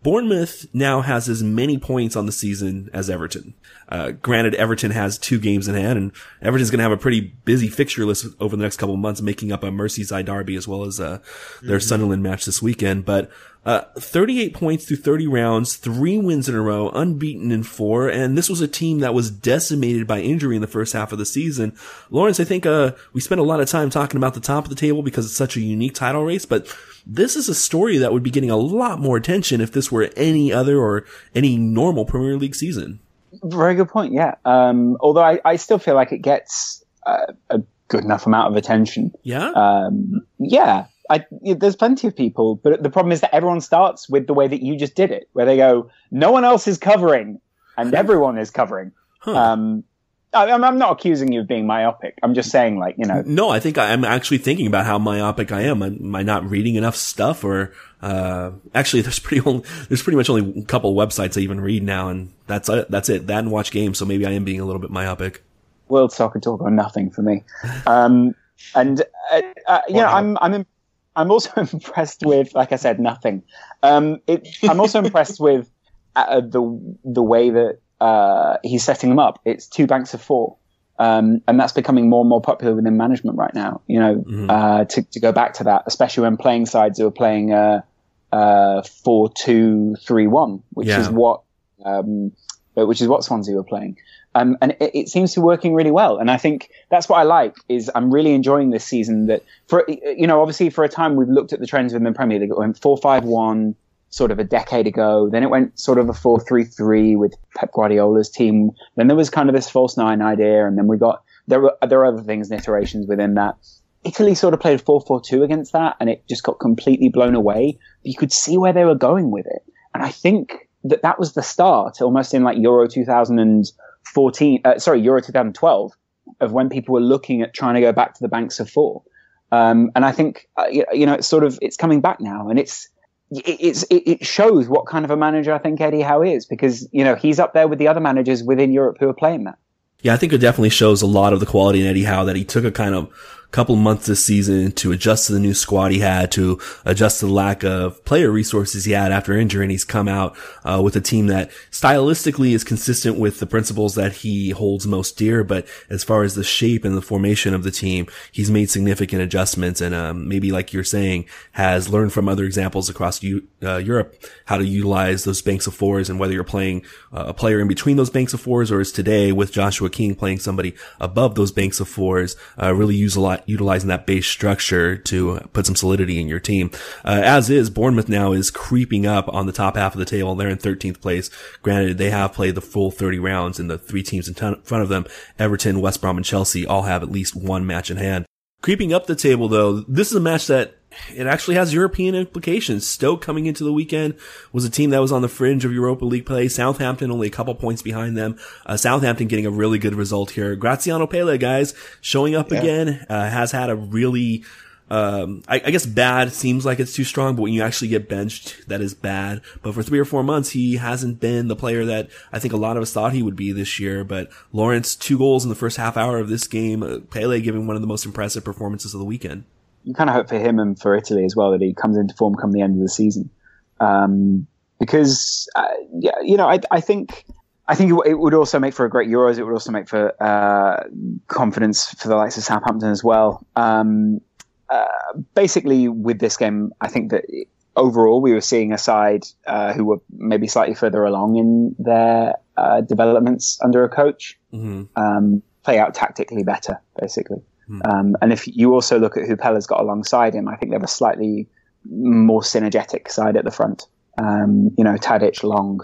Bournemouth now has as many points on the season as Everton. Uh, granted, Everton has two games in hand, and Everton's going to have a pretty busy fixture list over the next couple of months, making up a Merseyside derby as well as uh, their mm-hmm. Sunderland match this weekend. But uh, 38 points through 30 rounds, three wins in a row, unbeaten in four, and this was a team that was decimated by injury in the first half of the season. Lawrence, I think uh, we spent a lot of time talking about the top of the table because it's such a unique title race, but this is a story that would be getting a lot more attention if this were any other or any normal Premier League season.
Very good point. Yeah. Um, although I, I, still feel like it gets uh, a good enough amount of attention.
Yeah.
Um, yeah. I, there's plenty of people, but the problem is that everyone starts with the way that you just did it, where they go, no one else is covering, and everyone is covering. Huh. Um, I, I'm not accusing you of being myopic. I'm just saying, like, you know.
No, I think I'm actually thinking about how myopic I am. Am I not reading enough stuff, or uh, actually, there's pretty only, there's pretty much only a couple websites I even read now, and that's it. That's it. That and watch games. So maybe I am being a little bit myopic.
World Soccer Talk or nothing for me. Um, and uh, uh, you know, I'm I'm I'm also impressed with, like I said, nothing. Um, it, I'm also impressed with uh, the the way that uh, he's setting them up. It's two banks of four. Um, and that's becoming more and more popular within management right now. You know, mm-hmm. uh, to, to go back to that, especially when playing sides who are playing uh, uh, four two three one, which yeah. is what um, which is what Swansea were playing. Um, and it, it, seems to be working really well. And I think that's what I like is I'm really enjoying this season that for, you know, obviously for a time we've looked at the trends within the Premier League. It went 4-5-1 sort of a decade ago. Then it went sort of a 4-3-3 with Pep Guardiola's team. Then there was kind of this false nine idea. And then we got, there were, there are other things and iterations within that. Italy sort of played 4-4-2 against that and it just got completely blown away. But you could see where they were going with it. And I think that that was the start almost in like Euro 2014, uh, sorry, Euro 2012 of when people were looking at trying to go back to the banks of four. Um, and I think, uh, you know, it's sort of, it's coming back now and it's, it's, it shows what kind of a manager I think Eddie Howe is because, you know, he's up there with the other managers within Europe who are playing that.
Yeah, I think it definitely shows a lot of the quality in Eddie Howe that he took a kind of couple months this season to adjust to the new squad he had, to adjust to the lack of player resources he had after injury. And he's come out uh, with a team that stylistically is consistent with the principles that he holds most dear. But as far as the shape and the formation of the team, he's made significant adjustments and um, maybe, like you're saying, has learned from other examples across U- uh, Europe how to utilize those banks of fours and whether you're playing uh, a player in between those banks of fours or as today with Joshua King playing somebody above those banks of fours, uh, really use a lot utilizing that base structure to put some solidity in your team. Uh, as is, Bournemouth now is creeping up on the top half of the table. They're in 13th place. Granted, they have played the full 30 rounds and the three teams in t- front of them, Everton, West Brom, and Chelsea all have at least one match in hand. Creeping up the table though, this is a match that it actually has European implications. Stoke coming into the weekend was a team that was on the fringe of Europa League play. Southampton only a couple points behind them. Uh, Southampton getting a really good result here. Graziano Pelle, guys, showing up yeah. again, uh, has had a really, um, I, I, guess bad seems like it's too strong, but when you actually get benched, that is bad. But for three or four months, he hasn't been the player that I think a lot of us thought he would be this year. But Lawrence, two goals in the first half hour of this game. Uh, Pelle giving one of the most impressive performances of the weekend
you kind of hope for him and for Italy as well that he comes into form come the end of the season. Um, because, uh, yeah, you know, I, I think, I think it, would also make for a great Euros. It would also make for uh, confidence for the likes of Southampton as well. Um, uh, basically, with this game, I think that overall we were seeing a side uh, who were maybe slightly further along in their uh, developments under a coach, mm-hmm. um, play out tactically better, basically. Hmm. Um, and if you also look at who Pelle's got alongside him, I think they have a slightly more synergetic side at the front. Um, you know, Tadic, Long.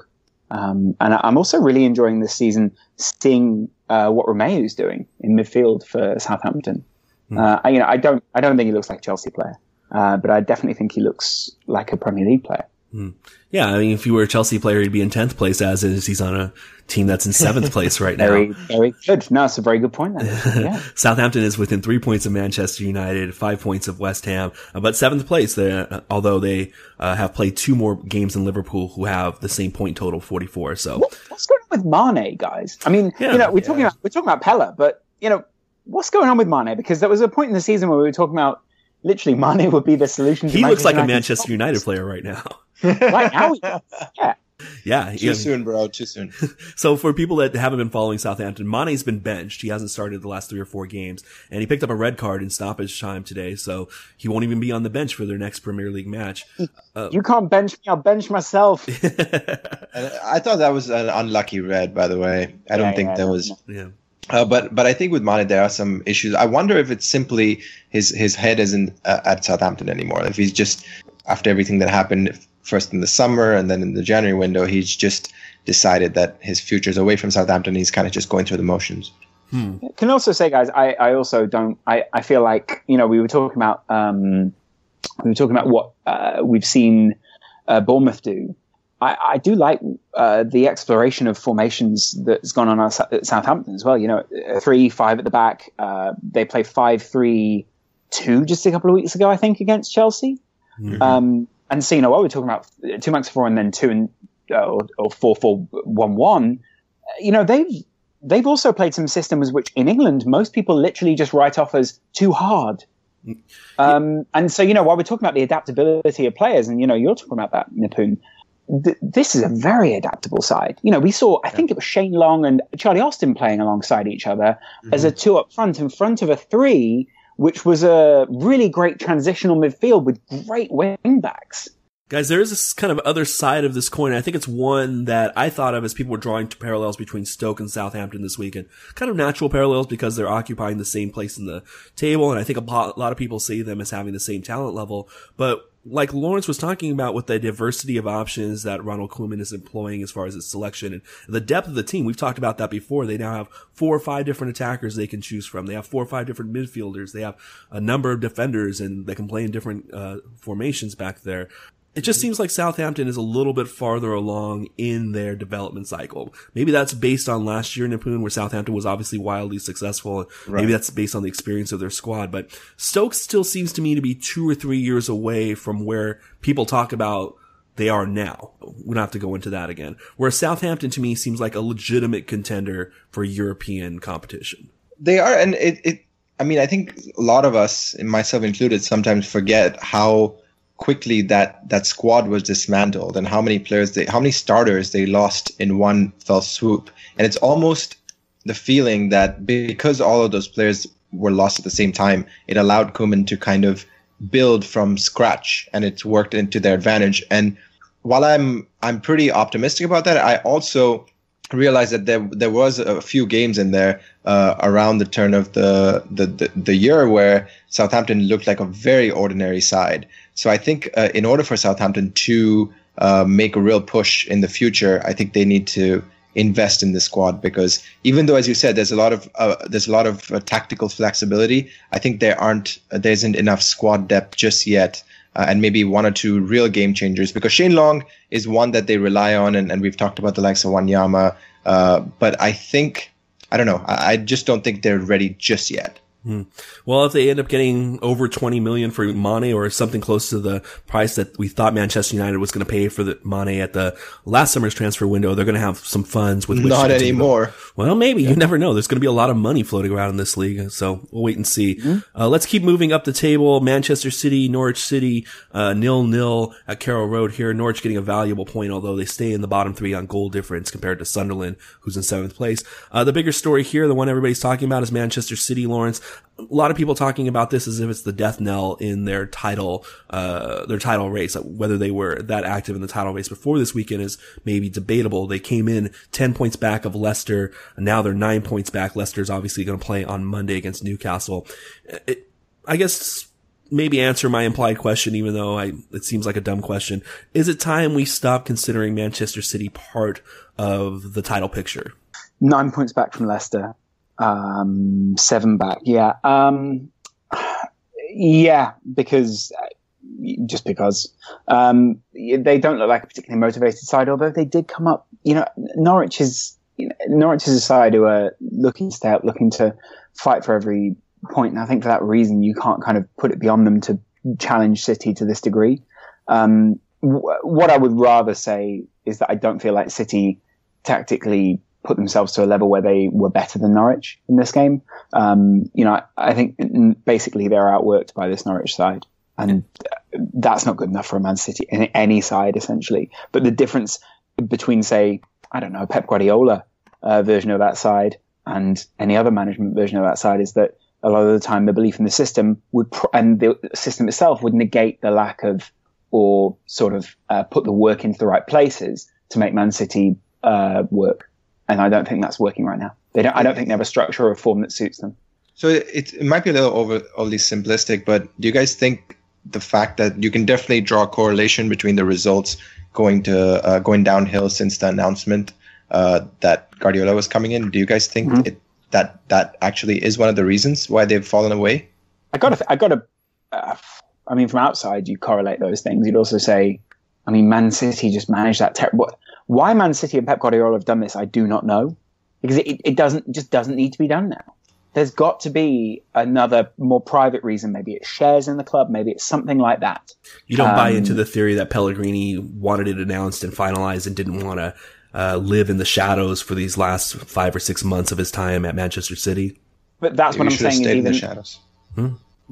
Um, and I'm also really enjoying this season seeing uh, what Romeu's doing in midfield for Southampton. Mm. Uh, you know, I don't, I don't think he looks like a Chelsea player, uh, but I definitely think he looks like a Premier League player.
Mm. Yeah, I mean, if you were a Chelsea player, he'd be in tenth place. As is, he's on a team that's in seventh place right now.
Very, very good. No, it's a very good point.
Yeah. Southampton is within three points of Manchester United, five points of West Ham, uh, but seventh place. There, although they uh, have played two more games than Liverpool, who have the same point total, forty-four. So,
what, what's going on with Mane, guys? I mean, yeah, you know, we're yeah. talking about we're talking about Pelle, but you know, what's going on with Mane? Because there was a point in the season where we were talking about literally Mane would be the solution.
He looks like a Manchester United player right now.
Right now, yeah.
Yeah,
too soon, bro. Too soon.
so for people that haven't been following Southampton, Mane's been benched. He hasn't started the last three or four games, and he picked up a red card in stoppage time today, so he won't even be on the bench for their next Premier League match.
Uh, you can't bench me. I'll bench myself.
I thought that was an unlucky red, by the way. I don't yeah, think yeah, that was. Yeah. Uh, but but I think with Mane there are some issues. I wonder if it's simply his his head isn't uh, at Southampton anymore. If he's just after everything that happened first in the summer and then in the January window, he's just decided that his future is away from Southampton. He's kind of just going through the motions.
Hmm. Can also say, guys, I, I also don't. I, I feel like you know we were talking about um, we were talking about what uh, we've seen uh, Bournemouth do. I, I do like uh, the exploration of formations that's gone on at Southampton as well. You know, three five at the back. Uh, they play five three two just a couple of weeks ago, I think, against Chelsea. Mm-hmm. Um, and know what we're talking about two max four and then two and uh, or, or four four one one. You know they've they've also played some systems which in England most people literally just write off as too hard. Um, and so you know while we're talking about the adaptability of players, and you know you're talking about that Nipun. Th- this is a very adaptable side. You know, we saw, I think it was Shane Long and Charlie Austin playing alongside each other mm-hmm. as a two up front in front of a three which was a really great transitional midfield with great wing backs.
Guys, there is this kind of other side of this coin. I think it's one that I thought of as people were drawing parallels between Stoke and Southampton this weekend. Kind of natural parallels because they're occupying the same place in the table, and I think a lot of people see them as having the same talent level. But like Lawrence was talking about with the diversity of options that Ronald Koeman is employing as far as his selection and the depth of the team. We've talked about that before. They now have four or five different attackers they can choose from. They have four or five different midfielders. They have a number of defenders and they can play in different uh, formations back there it just seems like Southampton is a little bit farther along in their development cycle. Maybe that's based on last year in Nipun, where Southampton was obviously wildly successful. Right. Maybe that's based on the experience of their squad. But Stoke still seems to me to be two or three years away from where people talk about they are now. We don't have to go into that again. Whereas Southampton to me seems like a legitimate contender for European competition.
They are, and it, it I mean, I think a lot of us, myself included, sometimes forget how quickly that that squad was dismantled and how many players they how many starters they lost in one fell swoop. And it's almost the feeling that because all of those players were lost at the same time it allowed Koeman to kind of build from scratch and it's worked into their advantage. And while I'm I'm pretty optimistic about that I also realized that there there was a few games in there uh, around the turn of the, the, the the year where Southampton looked like a very ordinary side. So I think uh, in order for Southampton to uh, make a real push in the future, I think they need to invest in the squad because even though, as you said, there's a lot of uh, there's a lot of uh, tactical flexibility. I think there aren't there isn't enough squad depth just yet. Uh, and maybe one or two real game changers because Shane Long is one that they rely on, and, and we've talked about the likes of Wanyama. Uh, but I think, I don't know, I, I just don't think they're ready just yet.
Hmm. Well, if they end up getting over 20 million for Mane or something close to the price that we thought Manchester United was going to pay for the Mane at the last summer's transfer window, they're going to have some funds with which
Not anymore.
Well, maybe. Yeah. You never know. There's going to be a lot of money floating around in this league. So we'll wait and see. Mm-hmm. Uh, let's keep moving up the table. Manchester City, Norwich City, uh, nil nil at Carrow Road here. Norwich getting a valuable point, although they stay in the bottom three on goal difference compared to Sunderland, who's in seventh place. Uh, the bigger story here, the one everybody's talking about is Manchester City, Lawrence a lot of people talking about this as if it's the death knell in their title, uh, their title race. Whether they were that active in the title race before this weekend is maybe debatable. They came in 10 points back of Leicester. Now they're nine points back. Leicester's obviously going to play on Monday against Newcastle. It, I guess maybe answer my implied question, even though I, it seems like a dumb question. Is it time we stop considering Manchester City part of the title picture?
Nine points back from Leicester um, seven back. Yeah. Um, yeah, because just because um, they don't look like a particularly motivated side, although they did come up. You know, Norwich is you know, Norwich is a side who are looking to stay up, looking to fight for every point. point, and I think for that reason you can't kind of put it beyond them to challenge City to this degree. Um, w- what I would rather say is that I don't feel like City tactically put themselves to a level where they were better than Norwich in this game. Um, you know, I, I, think basically they're outworked by this Norwich side, and that's not good enough for a Man City in any side essentially. But the difference between, say, I don't know, Pep Guardiola uh, version of that side and any other management version of that side is that a lot of the time the belief in the system would and the system itself would negate the lack of or sort of uh, put the work into the right places to make Man City uh, work and I don't think that's working right now. They don't. I don't think they have a structure or a form that suits them.
So it, it might be a little over overly simplistic, but do you guys think the fact that you can definitely draw a correlation between the results going to uh, going downhill since the announcement uh, that Guardiola was coming in? Do you guys think mm-hmm. it, that that actually is one of the reasons why they've fallen away?
I got to. I got to. Uh, I mean, from outside, you correlate those things. You'd also say, I mean, Man City just managed that terrible. Why Man City and Pep Guardiola have done this, I do not know, because it, it doesn't just doesn't need to be done now. There's got to be another more private reason. Maybe it's shares in the club. Maybe it's something like that.
You don't um, buy into the theory that Pellegrini wanted it announced and finalized and didn't want to uh, live in the shadows for these last five or six months of his time at Manchester City.
But that's Maybe what I'm saying.
Even, in the shadows.
Hmm?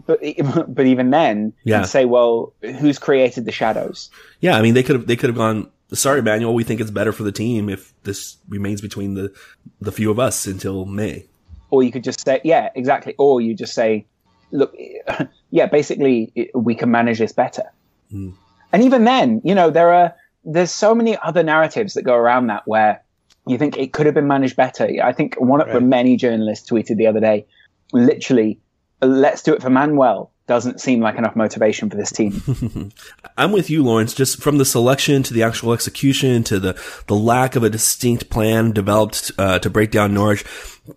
But but even then, yeah. say, well, who's created the shadows?
Yeah, I mean, they could have they could have gone sorry, Manuel, we think it's better for the team if this remains between the the few of us until May.
Or you could just say, yeah, exactly. Or you just say, look, yeah, basically, we can manage this better. Mm. And even then, you know, there are there's so many other narratives that go around that where you think it could have been managed better. I think one of right. the many journalists tweeted the other day, literally, let's do it for Manuel doesn't seem like enough motivation for this team.
I'm with you, Lawrence. Just from the selection to the actual execution to the the lack of a distinct plan developed uh, to break down Norwich,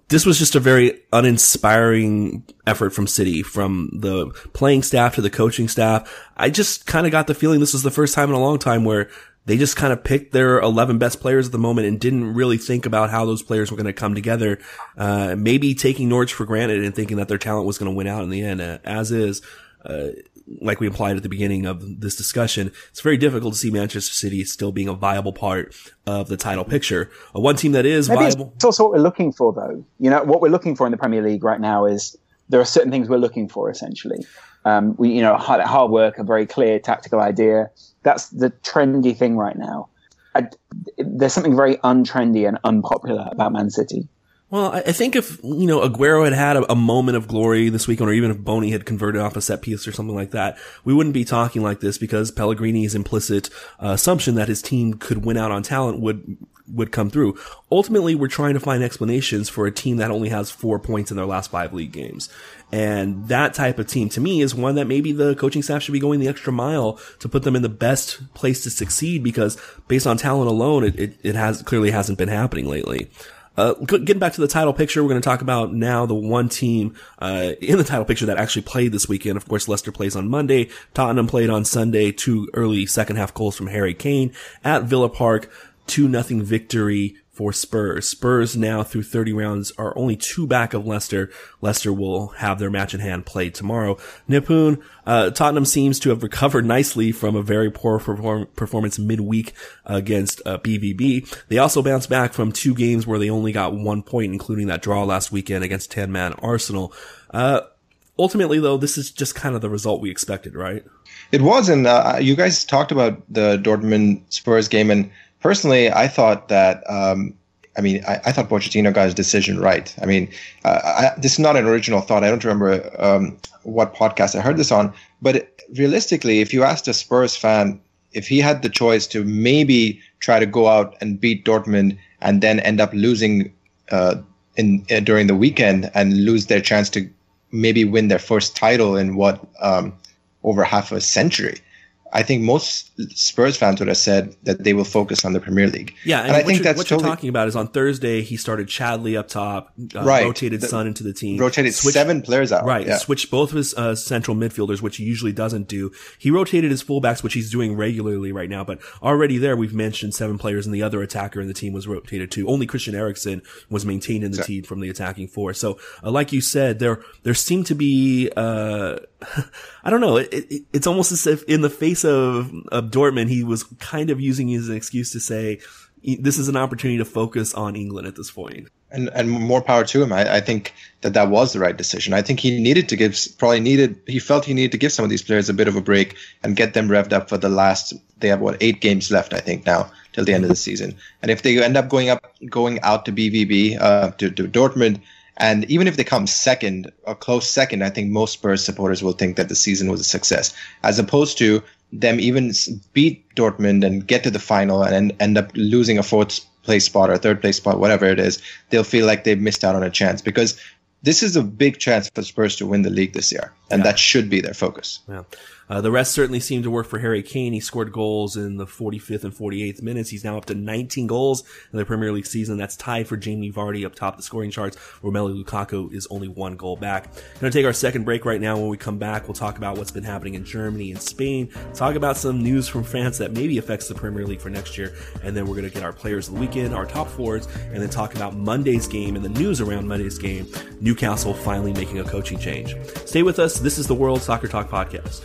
this was just a very uninspiring effort from City, from the playing staff to the coaching staff. I just kind of got the feeling this was the first time in a long time where they just kind of picked their 11 best players at the moment and didn't really think about how those players were going to come together. Uh, maybe taking Norwich for granted and thinking that their talent was going to win out in the end. Uh, as is, uh, like we implied at the beginning of this discussion, it's very difficult to see Manchester City still being a viable part of the title picture. Uh, one team that is Maybe viable.
It's also what we're looking for, though. You know, what we're looking for in the Premier League right now is there are certain things we're looking for, essentially. Um, we, you know, hard, hard work, a very clear tactical idea, that's the trendy thing right now. I, there's something very untrendy and unpopular about Man City.
Well, I think if, you know, Aguero had had a, a, moment of glory this weekend, or even if Bony had converted off a set piece or something like that, we wouldn't be talking like this because Pellegrini's implicit uh, assumption that his team could win out on talent would would come through. Ultimately, we're trying to find explanations for a team that only has four points in their last five league games. And that type of team to me is one that maybe the coaching staff should be going the extra mile to put them in the best place to succeed because based on talent alone, it, it, it has clearly hasn't been happening lately. Uh, getting back to the title picture, we're going to talk about now the one team, uh, in the title picture that actually played this weekend. Of course, Leicester plays on Monday. Tottenham played on Sunday. Two early second half goals from Harry Kane at Villa Park. Two nothing victory for Spurs. Spurs now through 30 rounds are only two back of Leicester. Leicester will have their match in hand played tomorrow. Nipun, uh, Tottenham seems to have recovered nicely from a very poor perform- performance midweek against uh, BVB. They also bounced back from two games where they only got one point, including that draw last weekend against 10 man Arsenal. Uh, ultimately though, this is just kind of the result we expected, right?
It was, and uh, you guys talked about the Dortmund Spurs game, and personally, I thought that. Um, I mean, I, I, thought Pochettino got his decision right. I mean, uh, I, this is not an original thought. I don't remember um, what podcast I heard this on, but realistically, if you asked a Spurs fan if he had the choice to maybe try to go out and beat Dortmund and then end up losing uh, in uh, during the weekend and lose their chance to maybe win their first title in what um, over half a century, I think most Spurs fans would have said that they will focus on the Premier League.
Yeah, and, and I think that's what totally, you're talking about is on Thursday he started Chadli up top, uh, right, rotated the, Son into the team,
rotated switched, seven players out,
right,
yeah.
switched both of his uh, central midfielders, which he usually doesn't do. He rotated his fullbacks, which he's doing regularly right now. But already there, we've mentioned seven players, and the other attacker in the team was rotated too. Only Christian Eriksen was maintained in the team from the attacking four. So, uh, like you said, there there seemed to be. Uh, I don't know. It, it, it's almost as if in the face of, of Dortmund, he was kind of using it as an excuse to say, this is an opportunity to focus on England at this point.
And, and more power to him. I, I think that that was the right decision. I think he needed to give, probably needed, he felt he needed to give some of these players a bit of a break and get them revved up for the last, they have what, eight games left, I think now, till the end of the season. And if they end up going up, going out to BVB, uh, to, to Dortmund, and even if they come second, a close second, I think most Spurs supporters will think that the season was a success, as opposed to them even beat Dortmund and get to the final and end up losing a fourth place spot or third place spot, whatever it is. They'll feel like they've missed out on a chance because this is a big chance for Spurs to win the league this year, and yeah. that should be their focus.
Yeah. Uh, the rest certainly seemed to work for Harry Kane. He scored goals in the 45th and 48th minutes. He's now up to 19 goals in the Premier League season. That's tied for Jamie Vardy up top the scoring charts. Romelu Lukaku is only one goal back. Going to take our second break right now. When we come back, we'll talk about what's been happening in Germany and Spain. Talk about some news from France that maybe affects the Premier League for next year. And then we're going to get our players of the weekend, our top fours, and then talk about Monday's game and the news around Monday's game. Newcastle finally making a coaching change. Stay with us. This is the World Soccer Talk Podcast.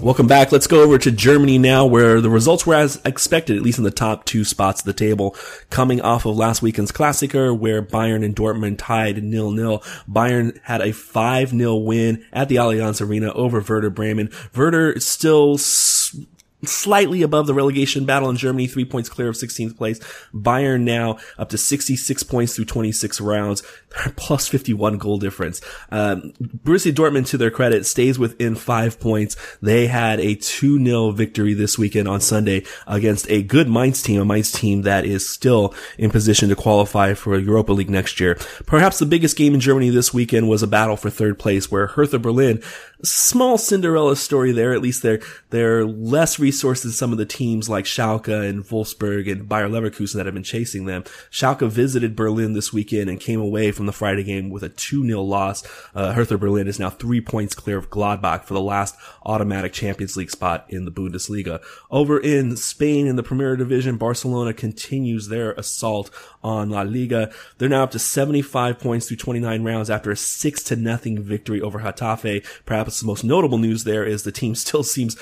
Welcome back. Let's go over to Germany now, where the results were as expected, at least in the top two spots of the table. Coming off of last weekend's Klassiker, where Bayern and Dortmund tied nil-nil. Bayern had a 5-0 win at the Allianz Arena over Werder Bremen. Werder still slightly above the relegation battle in Germany, three points clear of 16th place. Bayern now up to 66 points through 26 rounds, plus 51 goal difference. Um, Borussia Dortmund, to their credit, stays within five points. They had a 2-0 victory this weekend on Sunday against a good Mainz team, a Mainz team that is still in position to qualify for Europa League next year. Perhaps the biggest game in Germany this weekend was a battle for third place where Hertha Berlin small Cinderella story there. At least they're, they're less resources some of the teams like Schalke and Wolfsburg and Bayer Leverkusen that have been chasing them. Schalke visited Berlin this weekend and came away from the Friday game with a 2-0 loss. Uh, Hertha Berlin is now three points clear of Gladbach for the last automatic Champions League spot in the Bundesliga. Over in Spain in the Premier Division, Barcelona continues their assault on La Liga. They're now up to 75 points through 29 rounds after a 6 to nothing victory over Getafe. Perhaps the most notable news there is the team still seems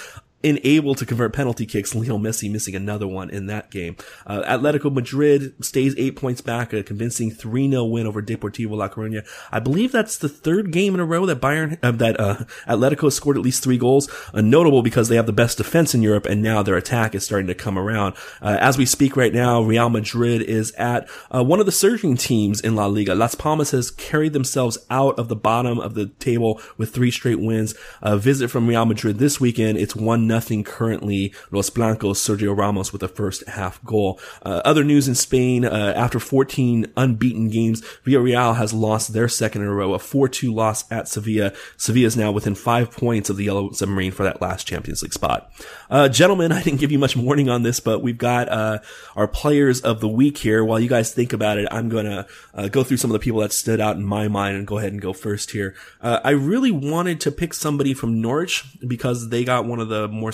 unable to convert penalty kicks. Lionel Messi missing another one in that game. Uh, Atletico Madrid stays eight points back, a convincing 3-0 win over Deportivo La Coruña. I believe that's the third game in a row that Bayern, uh, that, uh, Atletico scored at least three goals. Uh, notable because they have the best defense in Europe and now their attack is starting to come around. Uh, as we speak right now, Real Madrid is at, uh, one of the surging teams in La Liga. Las Palmas has carried themselves out of the bottom of the table with three straight wins. A visit from Real Madrid this weekend. It's one nothing currently. Los Blancos, Sergio Ramos with the first half goal. Uh, other news in Spain, uh, after 14 unbeaten games, Villarreal has lost their second in a row, a 4-2 loss at Sevilla. Sevilla is now within five points of the Yellow Submarine for that last Champions League spot. Uh, gentlemen, I didn't give you much warning on this, but we've got, uh, our players of the week here. While you guys think about it, I'm gonna, uh, go through some of the people that stood out in my mind and go ahead and go first here. Uh, I really wanted to pick somebody from Norwich because they got one of the more more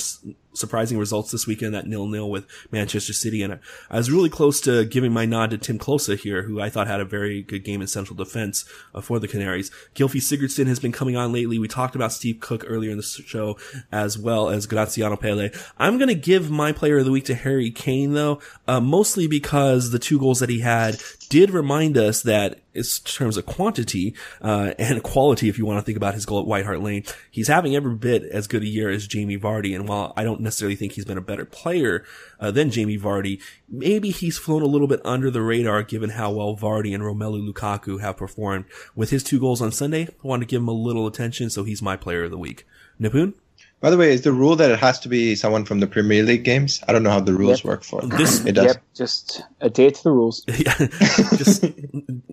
surprising results this weekend, that nil nil with Manchester City. And I was really close to giving my nod to Timm Klose here, who I thought had a very good game in central defense uh, for the Canaries. Gylfi Sigurdsson has been coming on lately. We talked about Steve Cook earlier in the show, as well as Graziano Pelle. I'm going to give my player of the week to Harry Kane, though, uh, mostly because the two goals that he had did remind us that in terms of quantity uh, and quality, if you want to think about his goal at White Hart Lane, he's having every bit as good a year as Jamie Vardy. And while I don't necessarily think he's been a better player uh, than Jamie Vardy, maybe he's flown a little bit under the radar given how well Vardy and Romelu Lukaku have performed. With his two goals on Sunday, I want to give him a little attention, so he's my player of the week. Nipun?
By the way, is the rule that it has to be someone from the Premier League games? I don't know how the rules yep. work for this. It does. Yep,
just adhere to the rules.
just,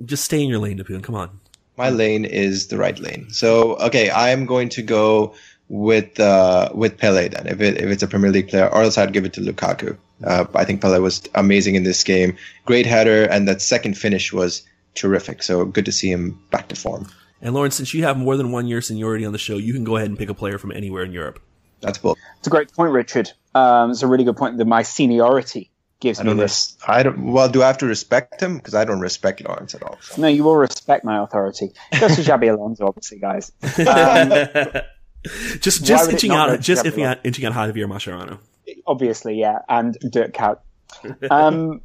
just stay in your lane, Nipun. Come on.
My lane is the right lane. So, okay, I am going to go with uh, with Pelle then. If it if it's a Premier League player, or else I'd give it to Lukaku. Uh, I think Pelle was amazing in this game. Great header, and that second finish was terrific. So good to see him back to form.
And Lawrence, since you have more than one year seniority on the show, you can go ahead and pick a player from anywhere in Europe.
That's cool.
It's a great point, Richard. Um, it's a really good point that my seniority gives
I
me this.
Res- I don't. Well, do I have to respect him? Because I don't respect Lawrence at all.
So. No, you will respect my authority. Goes to Xabi Alonso, obviously, guys. Um,
just just inching out, just inching out, inching on Javier Mascherano.
Obviously, yeah, and Dirk Kuyt. Um,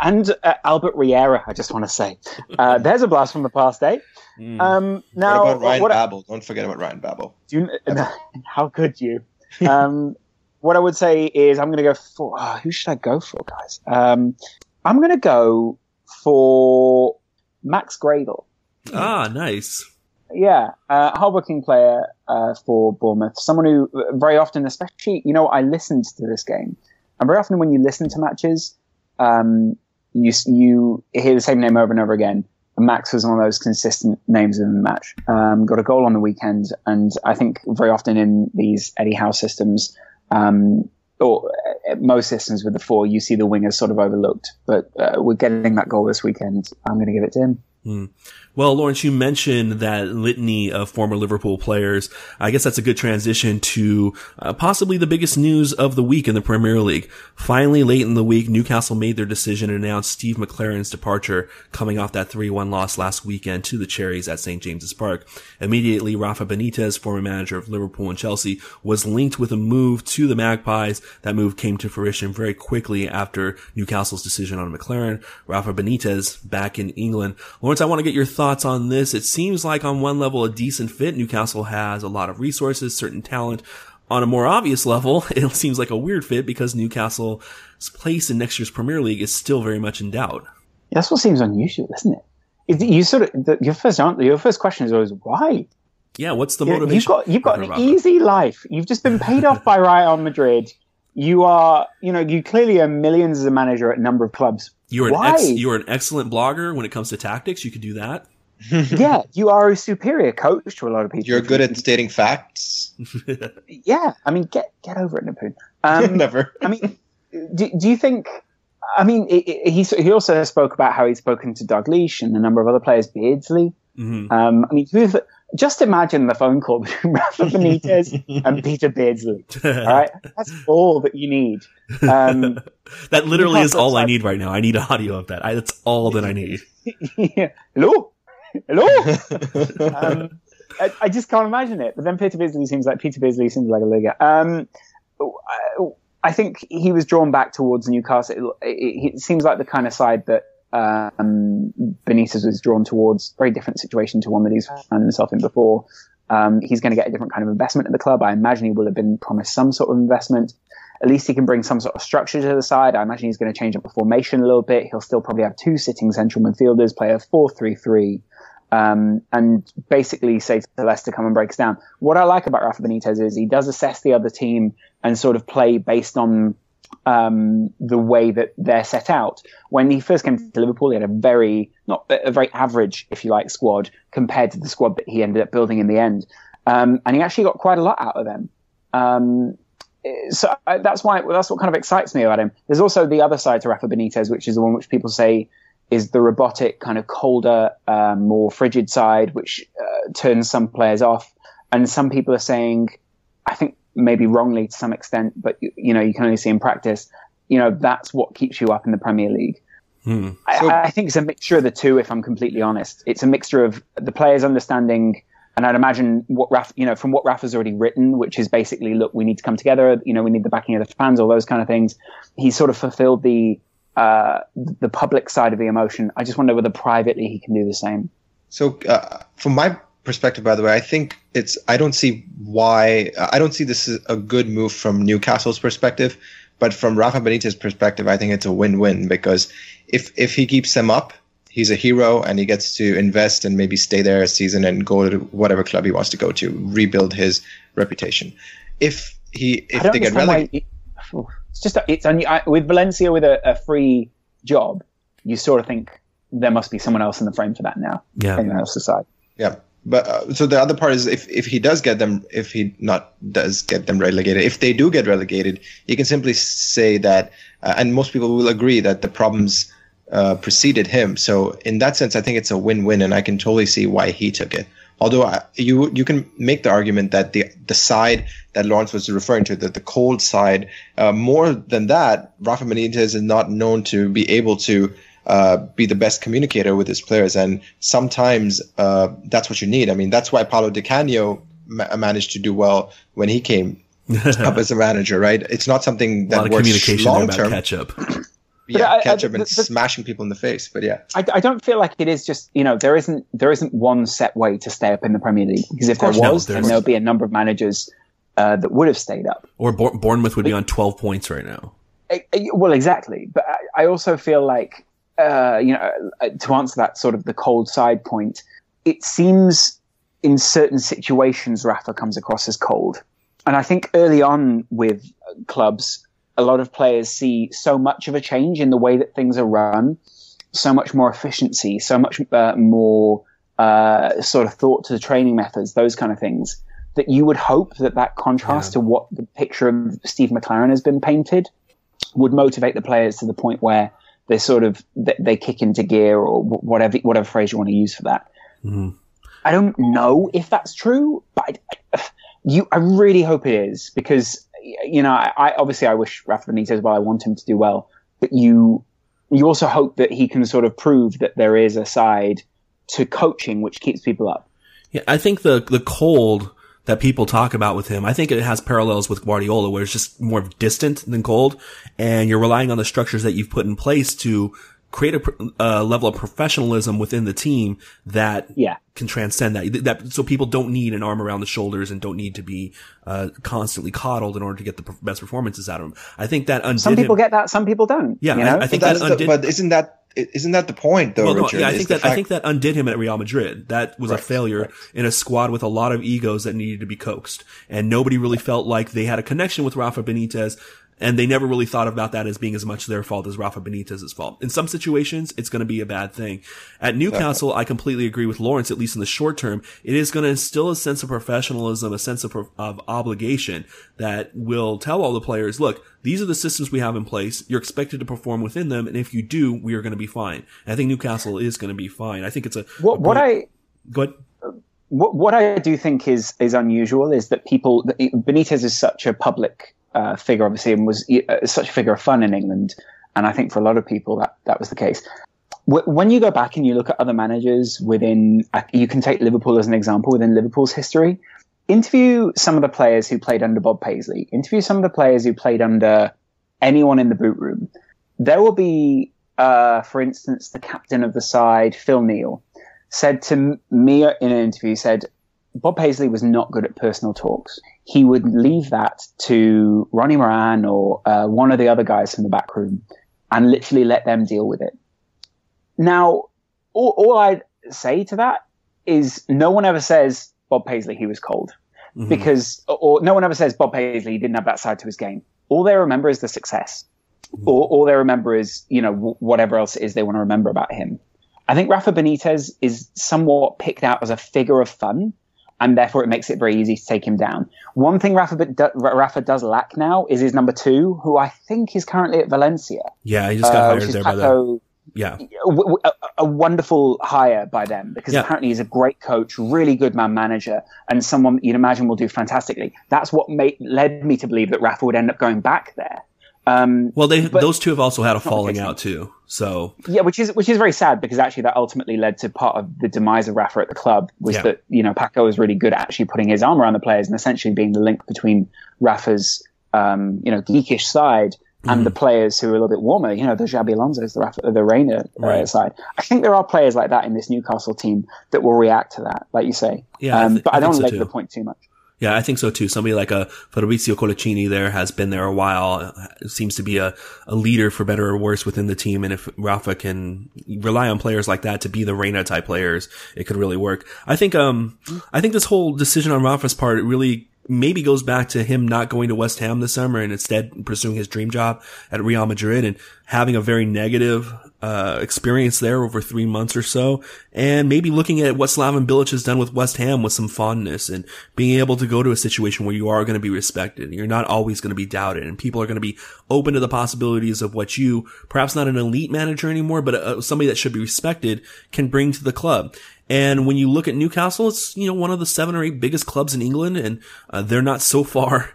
and uh, Albert Riera, I just want to say. Uh, there's a blast from the past, eh? Mm. Um, now,
what about Ryan what Babel? Don't forget about Ryan Babel.
Do you, how could you? Um, what I would say is I'm going to go for oh, who should I go for, guys? Um, I'm going to go for Max Gradel.
Ah, nice.
Yeah, uh, hardworking player uh, for Bournemouth. Someone who very often, especially, you know, I listened to this game, and very often when you listen to matches, um, you you hear the same name over and over again. Max was one of those consistent names in the match. Um, got a goal on the weekend, and I think very often in these Eddie Howe systems, um, or uh, most systems with the four, you see the wingers sort of overlooked. But uh, we're getting that goal this weekend. I'm going to give it to him.
Hmm. Well, Lawrence, you mentioned that litany of former Liverpool players. I guess that's a good transition to uh, possibly the biggest news of the week in the Premier League. Finally, late in the week, Newcastle made their decision and announced Steve McClaren's departure coming off that 3-1 loss last weekend to the Cherries at St. James's Park. Immediately, Rafa Benitez, former manager of Liverpool and Chelsea, was linked with a move to the Magpies. That move came to fruition very quickly after Newcastle's decision on McClaren. Rafa Benitez back in England. Lawrence, I want to get your thoughts on this. It seems like on one level, a decent fit. Newcastle has a lot of resources, certain talent. On a more obvious level, it seems like a weird fit because Newcastle's place in next year's Premier League is still very much in doubt.
Yeah, that's what seems unusual, isn't it? You sort of the, your first answer, your first question is always why.
Yeah, what's the motivation?
You've got you've got an easy life. You've just been paid off by Real Madrid. You are, you know, you clearly earn millions as a manager at a number of clubs.
You're an ex- you're an excellent blogger when it comes to tactics. You could do that.
Yeah, you are a superior coach to a lot of people.
You're good at stating facts.
yeah, I mean, get get over it, Nipun. Um,
Never.
I mean, do, do you think? I mean, it, it, he he also spoke about how he's spoken to Dalglish and a number of other players, Beardsley. Mm-hmm. Um, I mean, who's just imagine the phone call between Rafa Benitez and Peter Beardsley. All right, that's all that you need. Um,
that literally is all I need right now. I need audio of that. I, that's all that I need.
yeah. Hello, hello. um, I, I, just can't imagine it. But then Peter Beardsley seems like Peter Beardsley seems like a Liga. Um, I think he was drawn back towards Newcastle. It, it, it seems like the kind of side that um, Benitez was drawn towards. Very different situation to one that he's found himself in before. Um, he's going to get a different kind of investment at the club. I imagine he will have been promised some sort of investment. At least he can bring some sort of structure to the side. I imagine he's going to change up the formation a little bit. He'll still probably have two sitting central midfielders, play a 4-3-3, um, and basically say to Leicester, come and breaks down. What I like about Rafa Benitez is he does assess the other team and sort of play based on um, the way that they're set out. When he first came to Liverpool, he had a very not a very average, if you like, squad compared to the squad that he ended up building in the end, um, and he actually got quite a lot out of them. Um, so uh, that's why that's what kind of excites me about him. There's also the other side to Rafa Benitez, which is the one which people say is the robotic, kind of colder, um, more frigid side, which uh, turns some players off. And some people are saying, I think maybe wrongly to some extent, but you, you, know, you can only see in practice. You know, that's what keeps you up in the Premier League. Hmm. I, so, I, think it's a mixture of the two. If I'm completely honest, it's a mixture of the players understanding, and I'd imagine what Raf, you know, from what Rafa's already written, which is basically, look, we need to come together. You know, we need the backing of the fans, all those kind of things. He sort of fulfilled the uh, the public side of the emotion. I just wonder whether privately he can do the same.
So, uh, from my perspective, by the way, I think it's. I don't see why. I don't see this as a good move from Newcastle's perspective, but from Rafa Benitez's perspective, I think it's a win-win because if if he keeps them up, he's a hero and he gets to invest and maybe stay there a season and go to whatever club he wants to go to, rebuild his reputation. If he if they get relegated,
it's just it's with Valencia with a, a free job, you sort of think there must be someone else in the frame for that now.
Yeah,
anyone else aside.
Yeah but uh, so the other part is if, if he does get them if he not does get them relegated if they do get relegated he can simply say that uh, and most people will agree that the problems uh, preceded him so in that sense i think it's a win-win and i can totally see why he took it although I, you you can make the argument that the the side that Lawrence was referring to, that the cold side, uh, more than that, Rafa Benitez is not known to be able to uh, be the best communicator with his players. And sometimes uh, that's what you need. I mean, that's why Paolo Di Canio ma- managed to do well when he came up as a manager, right? It's not something that a lot of communication long term.
Ketchup.
Yeah, I, ketchup I, and the, smashing people in the face. But yeah,
I, I, don't feel like it is just you know there isn't there isn't one set way to stay up in the Premier League because if there was, no, then there would be a number of managers uh, that would have stayed up.
Or Bournemouth would be on twelve points right now.
Well, exactly, but I also feel like uh, you know, uh, to answer that sort of the cold side point, it seems in certain situations Rafa comes across as cold. And I think early on with clubs, a lot of players see so much of a change in the way that things are run, so much more efficiency, so much uh, more uh, sort of thought to the training methods, those kind of things, that you would hope that that contrast yeah. to what the picture of Steve McClaren has been painted would motivate the players to the point where they sort of they kick into gear or whatever whatever phrase you want to use for that. Mm. I don't know if that's true, but I, you I really hope it is because you know I, I obviously I wish Rafa Benitez well. I want him to do well, but you you also hope that he can sort of prove that there is a side to coaching which keeps people up.
Yeah, I think the the cold that people talk about with him. I think it has parallels with Guardiola where it's just more distant than cold and you're relying on the structures that you've put in place to create a, a level of professionalism within the team that
yeah.
can transcend that. That so people don't need an arm around the shoulders and don't need to be uh, constantly coddled in order to get the best performances out of them. I think that undid
some people
him.
get that, some people don't.
Yeah,
you know?
I, I think that
undid. The, but isn't that isn't that the point though, well, no, Richard?
Yeah, I think that fact- I think that undid him at Real Madrid. That was right, a failure right. in a squad with a lot of egos that needed to be coaxed, and nobody really felt like they had a connection with Rafa Benitez and they never really thought about that as being as much their fault as Rafa Benitez's fault. In some situations, it's going to be a bad thing. At Newcastle, I completely agree with Lawrence, at least in the short term. It is going to instill a sense of professionalism, a sense of, of obligation that will tell all the players, look, these are the systems we have in place. You're expected to perform within them. And if you do, we are going to be fine. And I think Newcastle is going to be fine. I think it's a,
what, a what I,
go ahead
what, what I do think is is unusual is that people Benitez is such a public uh, figure, obviously, and was uh, such a figure of fun in England. And I think for a lot of people that that was the case. When you go back and you look at other managers within, uh, you can take Liverpool as an example within Liverpool's history. interview some of the players who played under Bob Paisley, interview some of the players who played under anyone in the boot room. There will be, uh, for instance, the captain of the side, Phil Neal, said to me in an interview, said, Bob Paisley was not good at personal talks. He would leave that to Ronnie Moran or uh, one of the other guys from the back room and literally let them deal with it. Now, all, all I'd say to that is no one ever says Bob Paisley he was cold mm-hmm. because, or no one ever says Bob Paisley didn't have that side to his game. All they remember is the success. Mm-hmm. All, all they remember is, you know, w- whatever else it is they want to remember about him. I think Rafa Benitez is somewhat picked out as a figure of fun and therefore it makes it very easy to take him down. One thing Rafa, Rafa does lack now is his number two, who I think is currently at Valencia.
Yeah, he just got uh, hired there Paco, by the. Yeah,
a, a, wonderful hire by them because yeah. apparently he's a great coach, really good man manager, and someone you'd imagine will do fantastically. That's what made, led me to believe that Rafa would end up going back there.
Um, well, they those two have also had a falling out too. So
yeah, which is which is very sad because actually that ultimately led to part of the demise of Rafa at the club was yeah. that you know Paco was really good at actually putting his arm around the players and essentially being the link between Rafa's um, you know geekish side and mm-hmm. the players who are a little bit warmer. You know the Xabi Alonso's, the Rafa, the Reina uh, right. side. I think there are players like that in this Newcastle team that will react to that, like you say. Yeah, um, I th- but I, I don't like so the point too much.
Yeah, I think so too. Somebody like a Fabricio Coloccini there has been there a while. Seems to be a, a leader for better or worse within the team. And if Rafa can rely on players like that to be the Reina type players, it could really work. I think, um, I think this whole decision on Rafa's part it really maybe goes back to him not going to West Ham this summer and instead pursuing his dream job at Real Madrid and having a very negative uh, experience there over three months or so, and maybe looking at what Slaven Bilic has done with West Ham with some fondness and being able to go to a situation where you are going to be respected and you're not always going to be doubted and people are going to be open to the possibilities of what you, perhaps not an elite manager anymore, but uh, somebody that should be respected can bring to the club. And when you look at Newcastle, it's, you know, one of the seven or eight biggest clubs in England and uh, they're not so far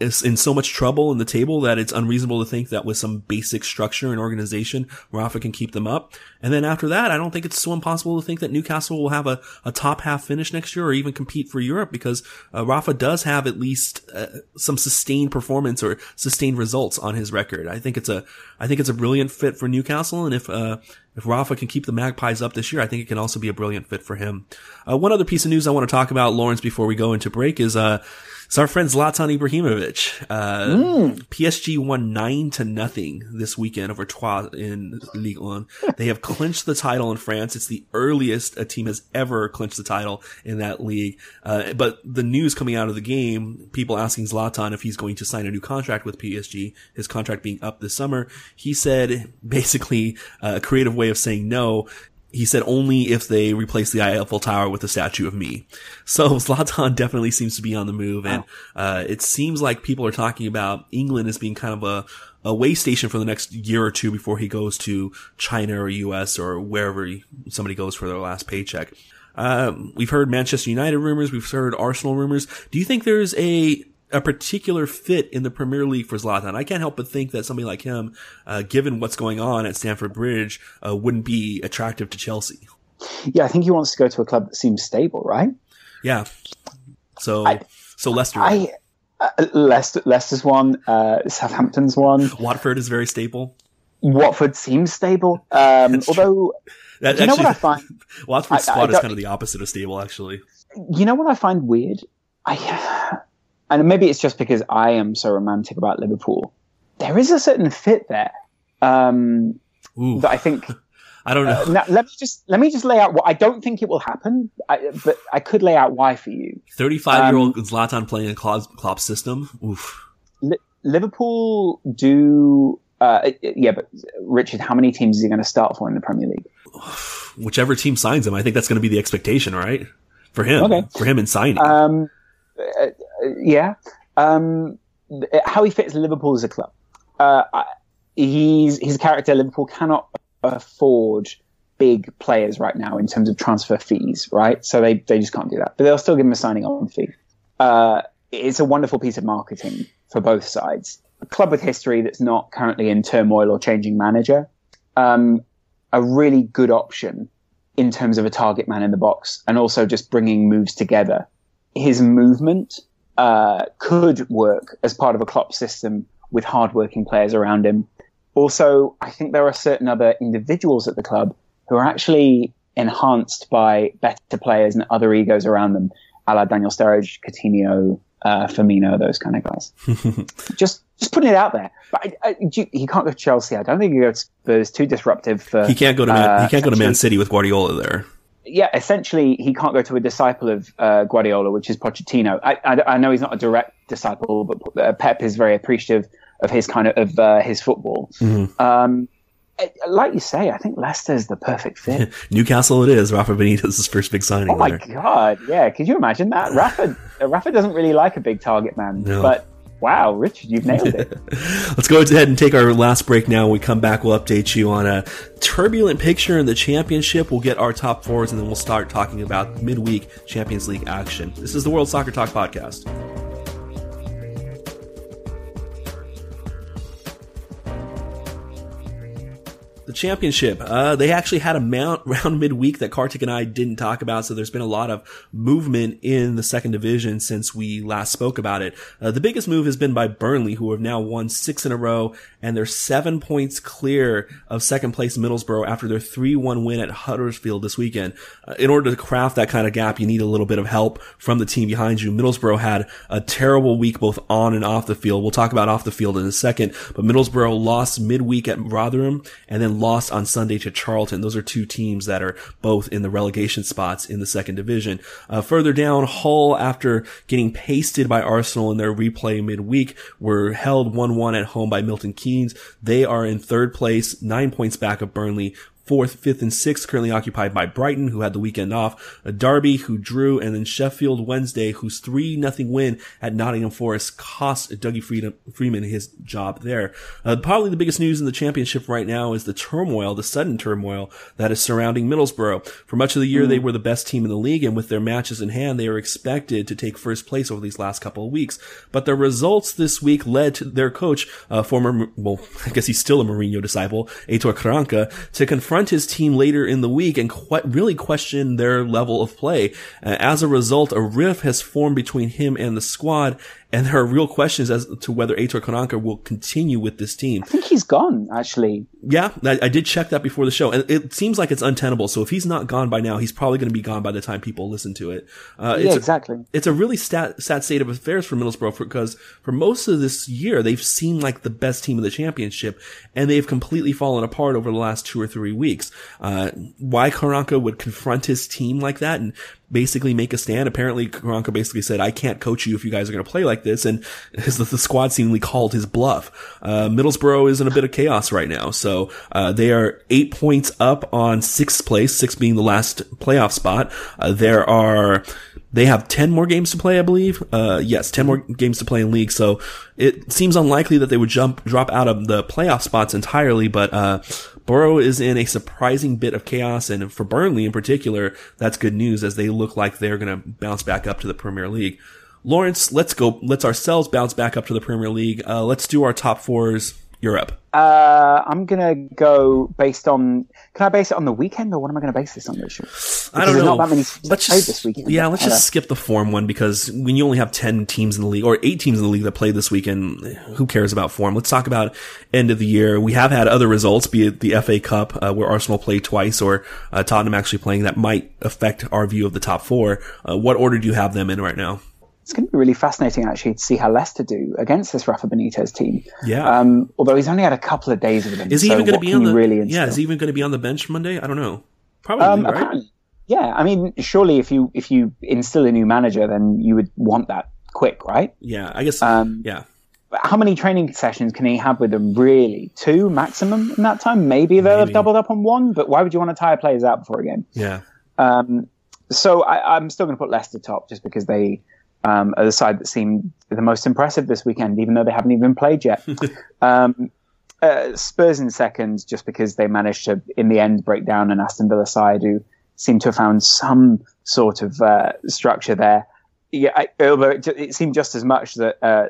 is in so much trouble in the table that it's unreasonable to think that with some basic structure and organization, Rafa can keep them up. And then after that, I don't think it's so impossible to think that Newcastle will have a, a top half finish next year or even compete for Europe because uh, Rafa does have at least uh, some sustained performance or sustained results on his record. I think it's a, I think it's a brilliant fit for Newcastle. And if, uh, if Rafa can keep the Magpies up this year, I think it can also be a brilliant fit for him. Uh, one other piece of news I want to talk about, Lawrence, before we go into break is, uh, so our friend Zlatan Ibrahimovic, uh, mm. PSG won nine to nothing this weekend over Troyes in Ligue 1. They have clinched the title in France. It's the earliest a team has ever clinched the title in that league. Uh, but the news coming out of the game, people asking Zlatan if he's going to sign a new contract with PSG, his contract being up this summer. He said basically uh, a creative way of saying no he said only if they replace the Eiffel Tower with a statue of me. So Zlatan definitely seems to be on the move, and uh, it seems like people are talking about England as being kind of a a way station for the next year or two before he goes to China or US or wherever he, somebody goes for their last paycheck. Um, we've heard Manchester United rumors. We've heard Arsenal rumors. Do you think there's a a particular fit in the Premier League for Zlatan. I can't help but think that somebody like him, uh, given what's going on at Stamford Bridge, uh, wouldn't be attractive to Chelsea.
Yeah, I think he wants to go to a club that seems stable, right?
Yeah. So, I, so Leicester.
I, uh, Leicester, Leicester's one. Uh, Southampton's one.
Watford is very stable.
Watford seems stable. Um, although, that, you actually, know what I find?
Watford's squad is kind of the opposite of stable, actually.
You know what I find weird? I and maybe it's just because I am so romantic about Liverpool. There is a certain fit there um, that I think.
I don't know. Uh,
now, let me just let me just lay out what I don't think it will happen, I, but I could lay out why for you.
Thirty-five-year-old um, Zlatan playing a Klopp, Klopp system. Oof.
Li- Liverpool do. Uh, yeah, but Richard, how many teams is he going to start for in the Premier League?
Whichever team signs him, I think that's going to be the expectation, right? For him, okay. for him in signing.
Um, uh, yeah. Um, how he fits Liverpool as a club. Uh, he's his character. Liverpool cannot afford big players right now in terms of transfer fees, right? So they they just can't do that. But they'll still give him a signing on fee. Uh, it's a wonderful piece of marketing for both sides. A club with history that's not currently in turmoil or changing manager. Um, a really good option in terms of a target man in the box and also just bringing moves together his movement uh, could work as part of a Klopp system with hardworking players around him. Also, I think there are certain other individuals at the club who are actually enhanced by better players and other egos around them, a la Daniel Sturridge, Coutinho, uh, Firmino, those kind of guys. just just putting it out there. But I, I, he can't go to Chelsea. I don't think he goes to Spurs. Too disruptive. For,
he can't go to Man,
uh,
he can't go to Man City with Guardiola there.
Yeah, essentially, he can't go to a disciple of uh, Guardiola, which is Pochettino. I, I, I, know he's not a direct disciple, but uh, Pep is very appreciative of his kind of of uh, his football. Mm-hmm. Um, like you say, I think Leicester's the perfect fit.
Newcastle it is. Rafa Benitez's first big signing.
Oh my
there.
god, yeah. Could you imagine that? Rafa Rafa doesn't really like a big target man, no. but wow, Richard, you've nailed it.
Let's go ahead and take our last break now. When we come back, we'll update you on a turbulent picture in the championship. We'll get our top fours, and then we'll start talking about midweek Champions League action. This is the World Soccer Talk podcast. The championship. Uh, they actually had a mount round midweek that Kartik and I didn't talk about, so there's been a lot of movement in the second division since we last spoke about it. Uh, the biggest move has been by Burnley, who have now won six in a row, and they're seven points clear of second place Middlesbrough after their 3-1 win at Huddersfield this weekend. Uh, in order to craft that kind of gap, you need a little bit of help from the team behind you. Middlesbrough had a terrible week both on and off the field. We'll talk about off the field in a second, but Middlesbrough lost midweek at Rotherham and then lost on Sunday to Charlton. Those are two teams that are both in the relegation spots in the second division. Uh, further down, Hull, after getting pasted by Arsenal in their replay midweek, were held 1-1 at home by Milton Keynes. They are in third place, nine points back of Burnley, fourth, fifth, and sixth currently occupied by Brighton, who had the weekend off, a Derby, who drew, and then Sheffield Wednesday, whose 3 nothing win at Nottingham Forest cost Dougie Freedman his job there. Uh, probably the biggest news in the championship right now is the turmoil, the sudden turmoil that is surrounding Middlesbrough. For much of the year, mm. they were the best team in the league, and with their matches in hand, they were expected to take first place over these last couple of weeks. But the results this week led to their coach, uh, former, well, I guess he's still a Mourinho disciple, Aitor Karanka, to confront confront his team later in the week and really question their level of play. Uh, as a result, a rift has formed between him and the squad, and there are real questions as to whether Aitor Karanka will continue with this team.
I think he's gone, actually.
Yeah, I, I, did check that before the show, and it seems like it's untenable. So if he's not gone by now, he's probably going to be gone by the time people listen to it.
Uh, yeah, exactly.
A, it's a really stat, sad state of affairs for Middlesbrough because for most of this year, they've seemed like the best team in the championship, and they've completely fallen apart over the last two or three weeks. Uh, why Karanka would confront his team like that and basically make a stand. Apparently, Karanka basically said, I can't coach you if you guys are going to play like this. And the, the squad seemingly called his bluff. Uh, Middlesbrough is in a bit of chaos right now. So, uh, they are eight points up on sixth place, six being the last playoff spot. Uh, there are, they have 10 more games to play, I believe. Uh, yes, 10 more games to play in league. So it seems unlikely that they would jump, drop out of the playoff spots entirely, but, uh, Borough is in a surprising bit of chaos, and for Burnley in particular, that's good news as they look like they're going to bounce back up to the Premier League. Lawrence, let's go. Let's ourselves bounce back up to the Premier League. Uh, let's do our top fours. Europe.
Uh, I'm gonna go based on. Can I base it on the weekend, or what am I going to base this on, Richard?
I don't know. Not that many let's just, this weekend. Yeah, let's just skip the form one because when you only have ten teams in the league or eight teams in the league that played this weekend, who cares about form? Let's talk about end of the year. We have had other results, be it the FA Cup uh, where Arsenal played twice, or uh, Tottenham actually playing that might affect our view of the top four. Uh, what order do you have them in right now?
It's going to be really fascinating actually to see how Leicester do against this Rafa Benitez team.
Yeah.
Um, although he's only had a couple of days with them.
Is he so even going to be on the? Really yeah. Is he even going to be on the bench Monday? I don't know. Probably. Um, right?
Yeah. I mean, surely if you if you instill a new manager, then you would want that quick, right?
Yeah. I guess. Um, yeah.
How many training sessions can he have with them? Really, two maximum in that time. Maybe they'll Maybe. have doubled up on one, but why would you want to tire players out before a game?
Yeah.
Um, so I, I'm still going to put Leicester top just because they um, are the side that seemed the most impressive this weekend, even though they haven't even played yet. um, uh, Spurs in second, just because they managed to, in the end, break down an Aston Villa side who seemed to have found some sort of uh, structure there. Yeah, I, although it, it, seemed just as much that uh,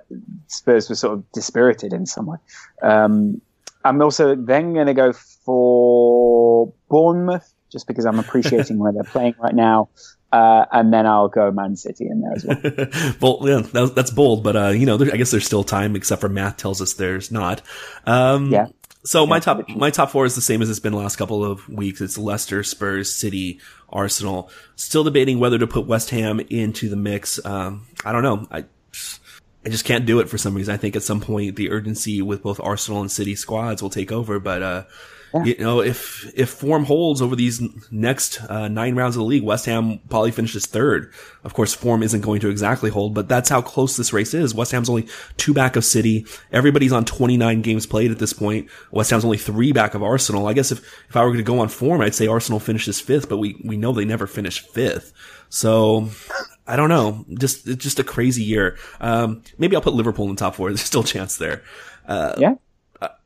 Spurs were sort of dispirited in some way. Um, I'm also then going to go for Bournemouth, just because I'm appreciating where they're playing right now. Uh, and then I'll go Man City in there as well.
well, yeah, that, that's bold, but uh, you know, there, I guess there's still time, except for math tells us there's not. Um,
yeah.
So my top my top four is the same as it's been the last couple of weeks. It's Leicester, Spurs, City, Arsenal. Still debating whether to put West Ham into the mix. Um, I don't know. I I just can't do it for some reason. I think at some point the urgency with both Arsenal and City squads will take over, but uh, yeah. You know, if if form holds over these next uh, nine rounds of the league, West Ham probably finishes third. Of course, form isn't going to exactly hold, but that's how close this race is. West Ham's only two back of City. Everybody's on 29 games played at this point. West Ham's only three back of Arsenal. I guess if if I were going to go on form, I'd say Arsenal finishes fifth, but we we know they never finish fifth. So I don't know. Just just a crazy year. Um, maybe I'll put Liverpool in the top four. There's still a chance there.
Uh, yeah.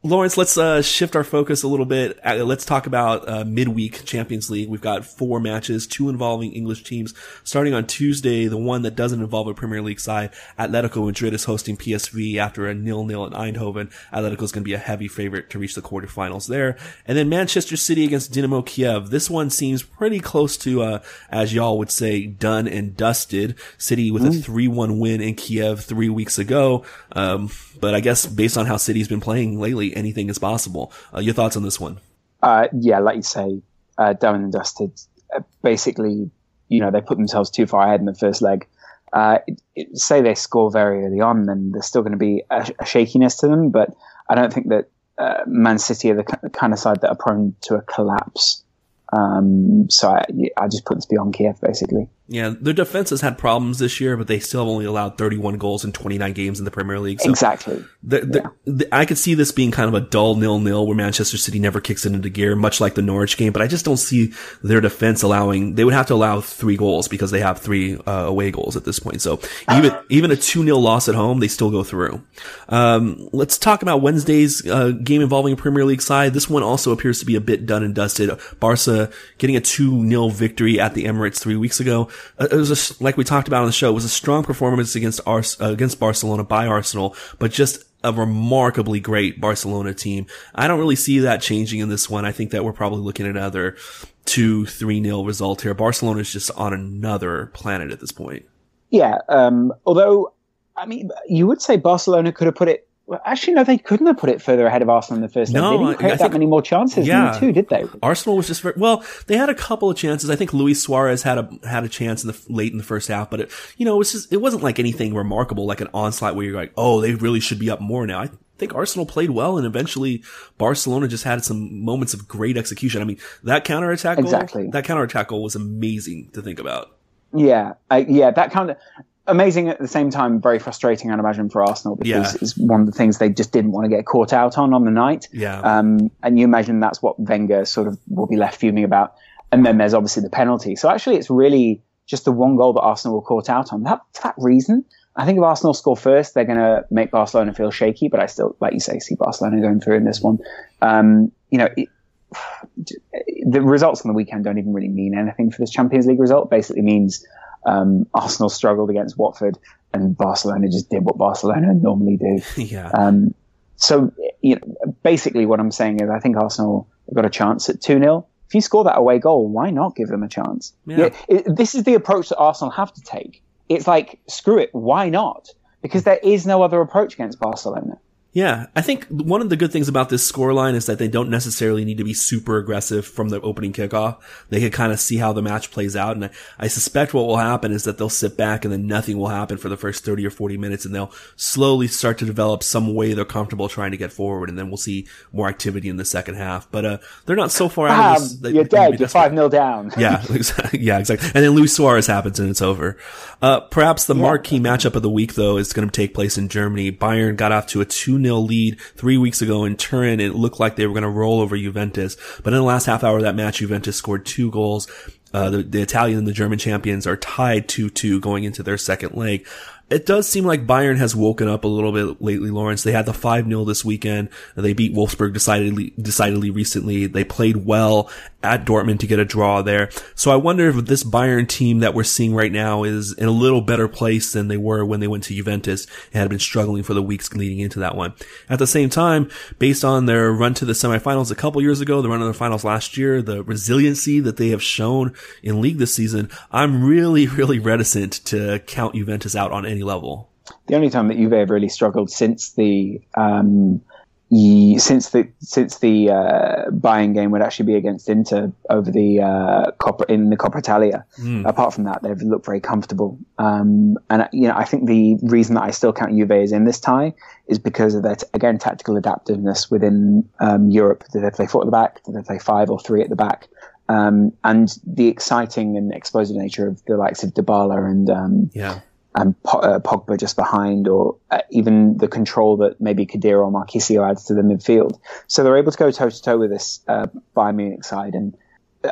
Lawrence, let's uh, shift our focus a little bit. Uh, let's talk about uh, midweek Champions League. We've got four matches, two involving English teams. Starting on Tuesday, the one that doesn't involve a Premier League side, Atletico Madrid is hosting PSV after a nil-nil at Eindhoven. Atletico is going to be a heavy favorite to reach the quarterfinals there. And then Manchester City against Dynamo Kiev. This one seems pretty close to, uh, as y'all would say, done and dusted. City with mm. a 3-1 win in Kiev three weeks ago. Um, but I guess based on how City's been playing lately, anything is possible. Uh, your thoughts on this one?
Uh, yeah, like you say, uh, and dusted. Uh, basically, you know, they put themselves too far ahead in the first leg. Uh, it, it, say they score very early on, then there's still going to be a, a, shakiness to them. But I don't think that uh, Man City are the kind of side that are prone to a collapse. Um, so I, I just put this beyond Kiev, basically.
Yeah, their defense has had problems this year, but they still have only allowed 31 goals in 29 games in the Premier League.
So exactly.
The, the, yeah. the, I could see this being kind of a dull nil-nil where Manchester City never kicks it into gear, much like the Norwich game, but I just don't see their defense allowing, they would have to allow three goals because they have three uh, away goals at this point. So even, even a 2-0 loss at home, they still go through. Um, let's talk about Wednesday's uh, game involving a Premier League side. This one also appears to be a bit done and dusted. Barca getting a 2-0 victory at the Emirates three weeks ago. Uh, it was a, like we talked about on the show, it was a strong performance against Ars, uh, against Barcelona by Arsenal, but just a remarkably great Barcelona team. I don't really see that changing in this one. I think that we're probably looking at another two, three nil result here. Barcelona is just on another planet at this point.
Yeah. Um, although, I mean, you would say Barcelona could have put it well, actually, no, they couldn't have put it further ahead of Arsenal in the first no, They didn't create that many more chances yeah, too, did they?
Arsenal was just very, well, they had a couple of chances. I think Luis Suarez had a, had a chance in the, late in the first half, but it, you know, it was just, it wasn't like anything remarkable, like an onslaught where you're like, oh, they really should be up more now. I think Arsenal played well and eventually Barcelona just had some moments of great execution. I mean, that counterattack
exactly.
goal, that counterattack goal was amazing to think about.
Yeah, yeah, that kind of amazing at the same time, very frustrating, I'd imagine, for Arsenal because yeah. it's one of the things they just didn't want to get caught out on on the night.
Yeah.
Um, and you imagine that's what Wenger sort of will be left fuming about. And then there's obviously the penalty. So actually, it's really just the one goal that Arsenal were caught out on. That that reason, I think if Arsenal score first, they're going to make Barcelona feel shaky. But I still, like you say, see Barcelona going through in this one. Um, you know. It, the results on the weekend don't even really mean anything for this Champions League result. Basically means um, Arsenal struggled against Watford, and Barcelona just did what Barcelona normally do.
yeah.
Um, so, you know, basically, what I'm saying is, I think Arsenal got a chance at two 0 If you score that away goal, why not give them a chance? Yeah. yeah it, this is the approach that Arsenal have to take. It's like, screw it, why not? Because there is no other approach against Barcelona.
Yeah, I think one of the good things about this scoreline is that they don't necessarily need to be super aggressive from the opening kickoff. They can kind of see how the match plays out. And I, I, suspect what will happen is that they'll sit back and then nothing will happen for the first 30 or 40 minutes and they'll slowly start to develop some way they're comfortable trying to get forward. And then we'll see more activity in the second half. But, uh, they're not so far out.
Um, you're dead. You're 5 0 down.
yeah, exactly. Yeah, exactly. And then Luis Suarez happens and it's over. Uh, perhaps the yeah. marquee matchup of the week though is going to take place in Germany. Bayern got off to a 2 0 lead three weeks ago in Turin. It looked like they were going to roll over Juventus, but in the last half hour of that match, Juventus scored two goals. Uh, the, the Italian and the German champions are tied 2-2 going into their second leg. It does seem like Bayern has woken up a little bit lately, Lawrence. They had the 5-0 this weekend. They beat Wolfsburg decidedly, decidedly recently. They played well at Dortmund to get a draw there. So I wonder if this Bayern team that we're seeing right now is in a little better place than they were when they went to Juventus and had been struggling for the weeks leading into that one. At the same time, based on their run to the semifinals a couple years ago, the run to the finals last year, the resiliency that they have shown in league this season, I'm really, really reticent to count Juventus out on any level.
The only time that Juve have really struggled since the um, since the since the uh, Bayern game would actually be against Inter over the uh, Coppa, in the Coppa Italia. Mm. Apart from that, they've looked very comfortable. Um, and you know, I think the reason that I still count Juve as in this tie is because of their t- again tactical adaptiveness within um, Europe. Do they play four at the back? Do they play five or three at the back? Um, and the exciting and explosive nature of the likes of Dybala and um,
yeah
and uh, Pogba just behind, or uh, even the control that maybe Khedira or Marchisio adds to the midfield. So they're able to go toe to toe with this uh, Bayern Munich side, and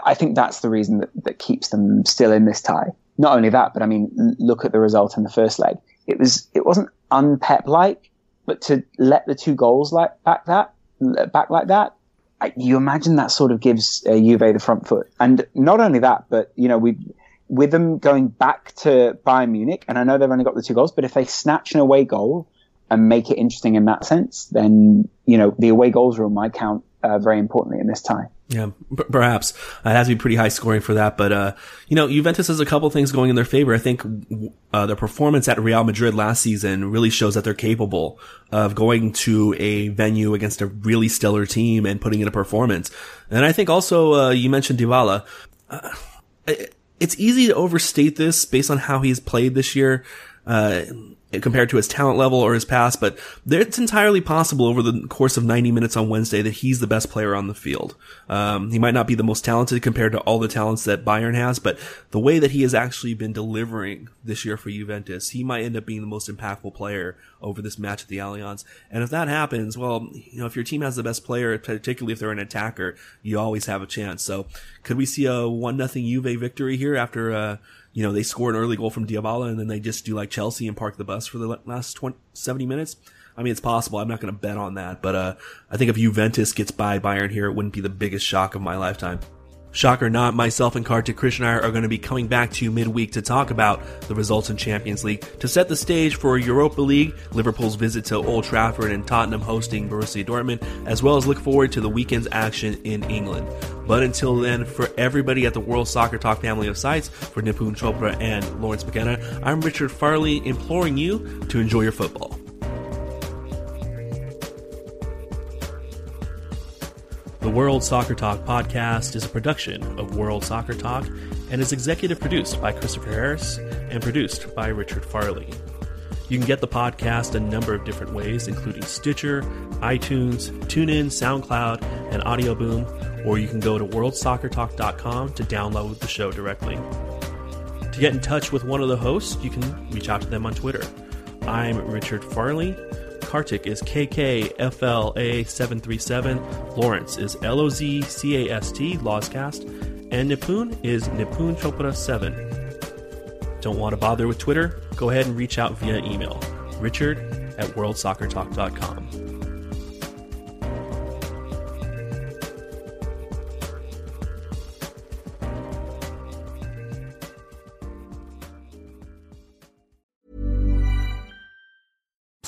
I think that's the reason that, that keeps them still in this tie. Not only that, but I mean, look at the result in the first leg. It was it wasn't unpep like, but to let the two goals like back that back like that, you imagine that sort of gives uh, Juve the front foot. And not only that, but you know we with them going back to Bayern Munich, and I know they've only got the two goals, but if they snatch an away goal and make it interesting in that sense, then you know the away goals rule might count uh, very importantly in this tie.
Yeah, p- perhaps it has to be pretty high scoring for that. But uh, you know, Juventus has a couple things going in their favor. I think uh, their performance at Real Madrid last season really shows that they're capable of going to a venue against a really stellar team and putting in a performance. And I think also uh, you mentioned Dybala. Uh, it's easy to overstate this based on how he's played this year. Uh, compared to his talent level or his past, but it's entirely possible over the course of 90 minutes on Wednesday that he's the best player on the field. Um, he might not be the most talented compared to all the talents that Bayern has, but the way that he has actually been delivering this year for Juventus, he might end up being the most impactful player over this match at the Allianz. And if that happens, well, you know, if your team has the best player, particularly if they're an attacker, you always have a chance. So could we see a one nothing Juve victory here after, uh, you know, they score an early goal from Dybala and then they just do like Chelsea and park the bus for the last 20, 70 minutes. I mean, it's possible. I'm not going to bet on that, but, uh, I think if Juventus gets by Bayern here, it wouldn't be the biggest shock of my lifetime. Shocker not, myself and Kartik Krishnaiyer are going to be coming back to you midweek to talk about the results in Champions League, to set the stage for Europa League, Liverpool's visit to Old Trafford and Tottenham hosting Borussia Dortmund, as well as look forward to the weekend's action in England. But until then, for everybody at the World Soccer Talk family of sites, for Nipun Chopra and Lawrence McKenna, I'm Richard Farley imploring you to enjoy your football. The World Soccer Talk podcast is a production of World Soccer Talk and is executive produced by Christopher Harris and produced by Richard Farley. You can get the podcast a number of different ways, including Stitcher, iTunes, TuneIn, SoundCloud, and Audio Boom, or you can go to worldsoccertalk.com to download the show directly. To get in touch with one of the hosts, you can reach out to them on Twitter. I'm Richard Farley. Kartik is KKFLA737. Lawrence is LOZCAST, Lawscast. And Nipun is Nipun Chopra 7. Don't want to bother with Twitter? Go ahead and reach out via email. Richard at worldsoccertalk.com.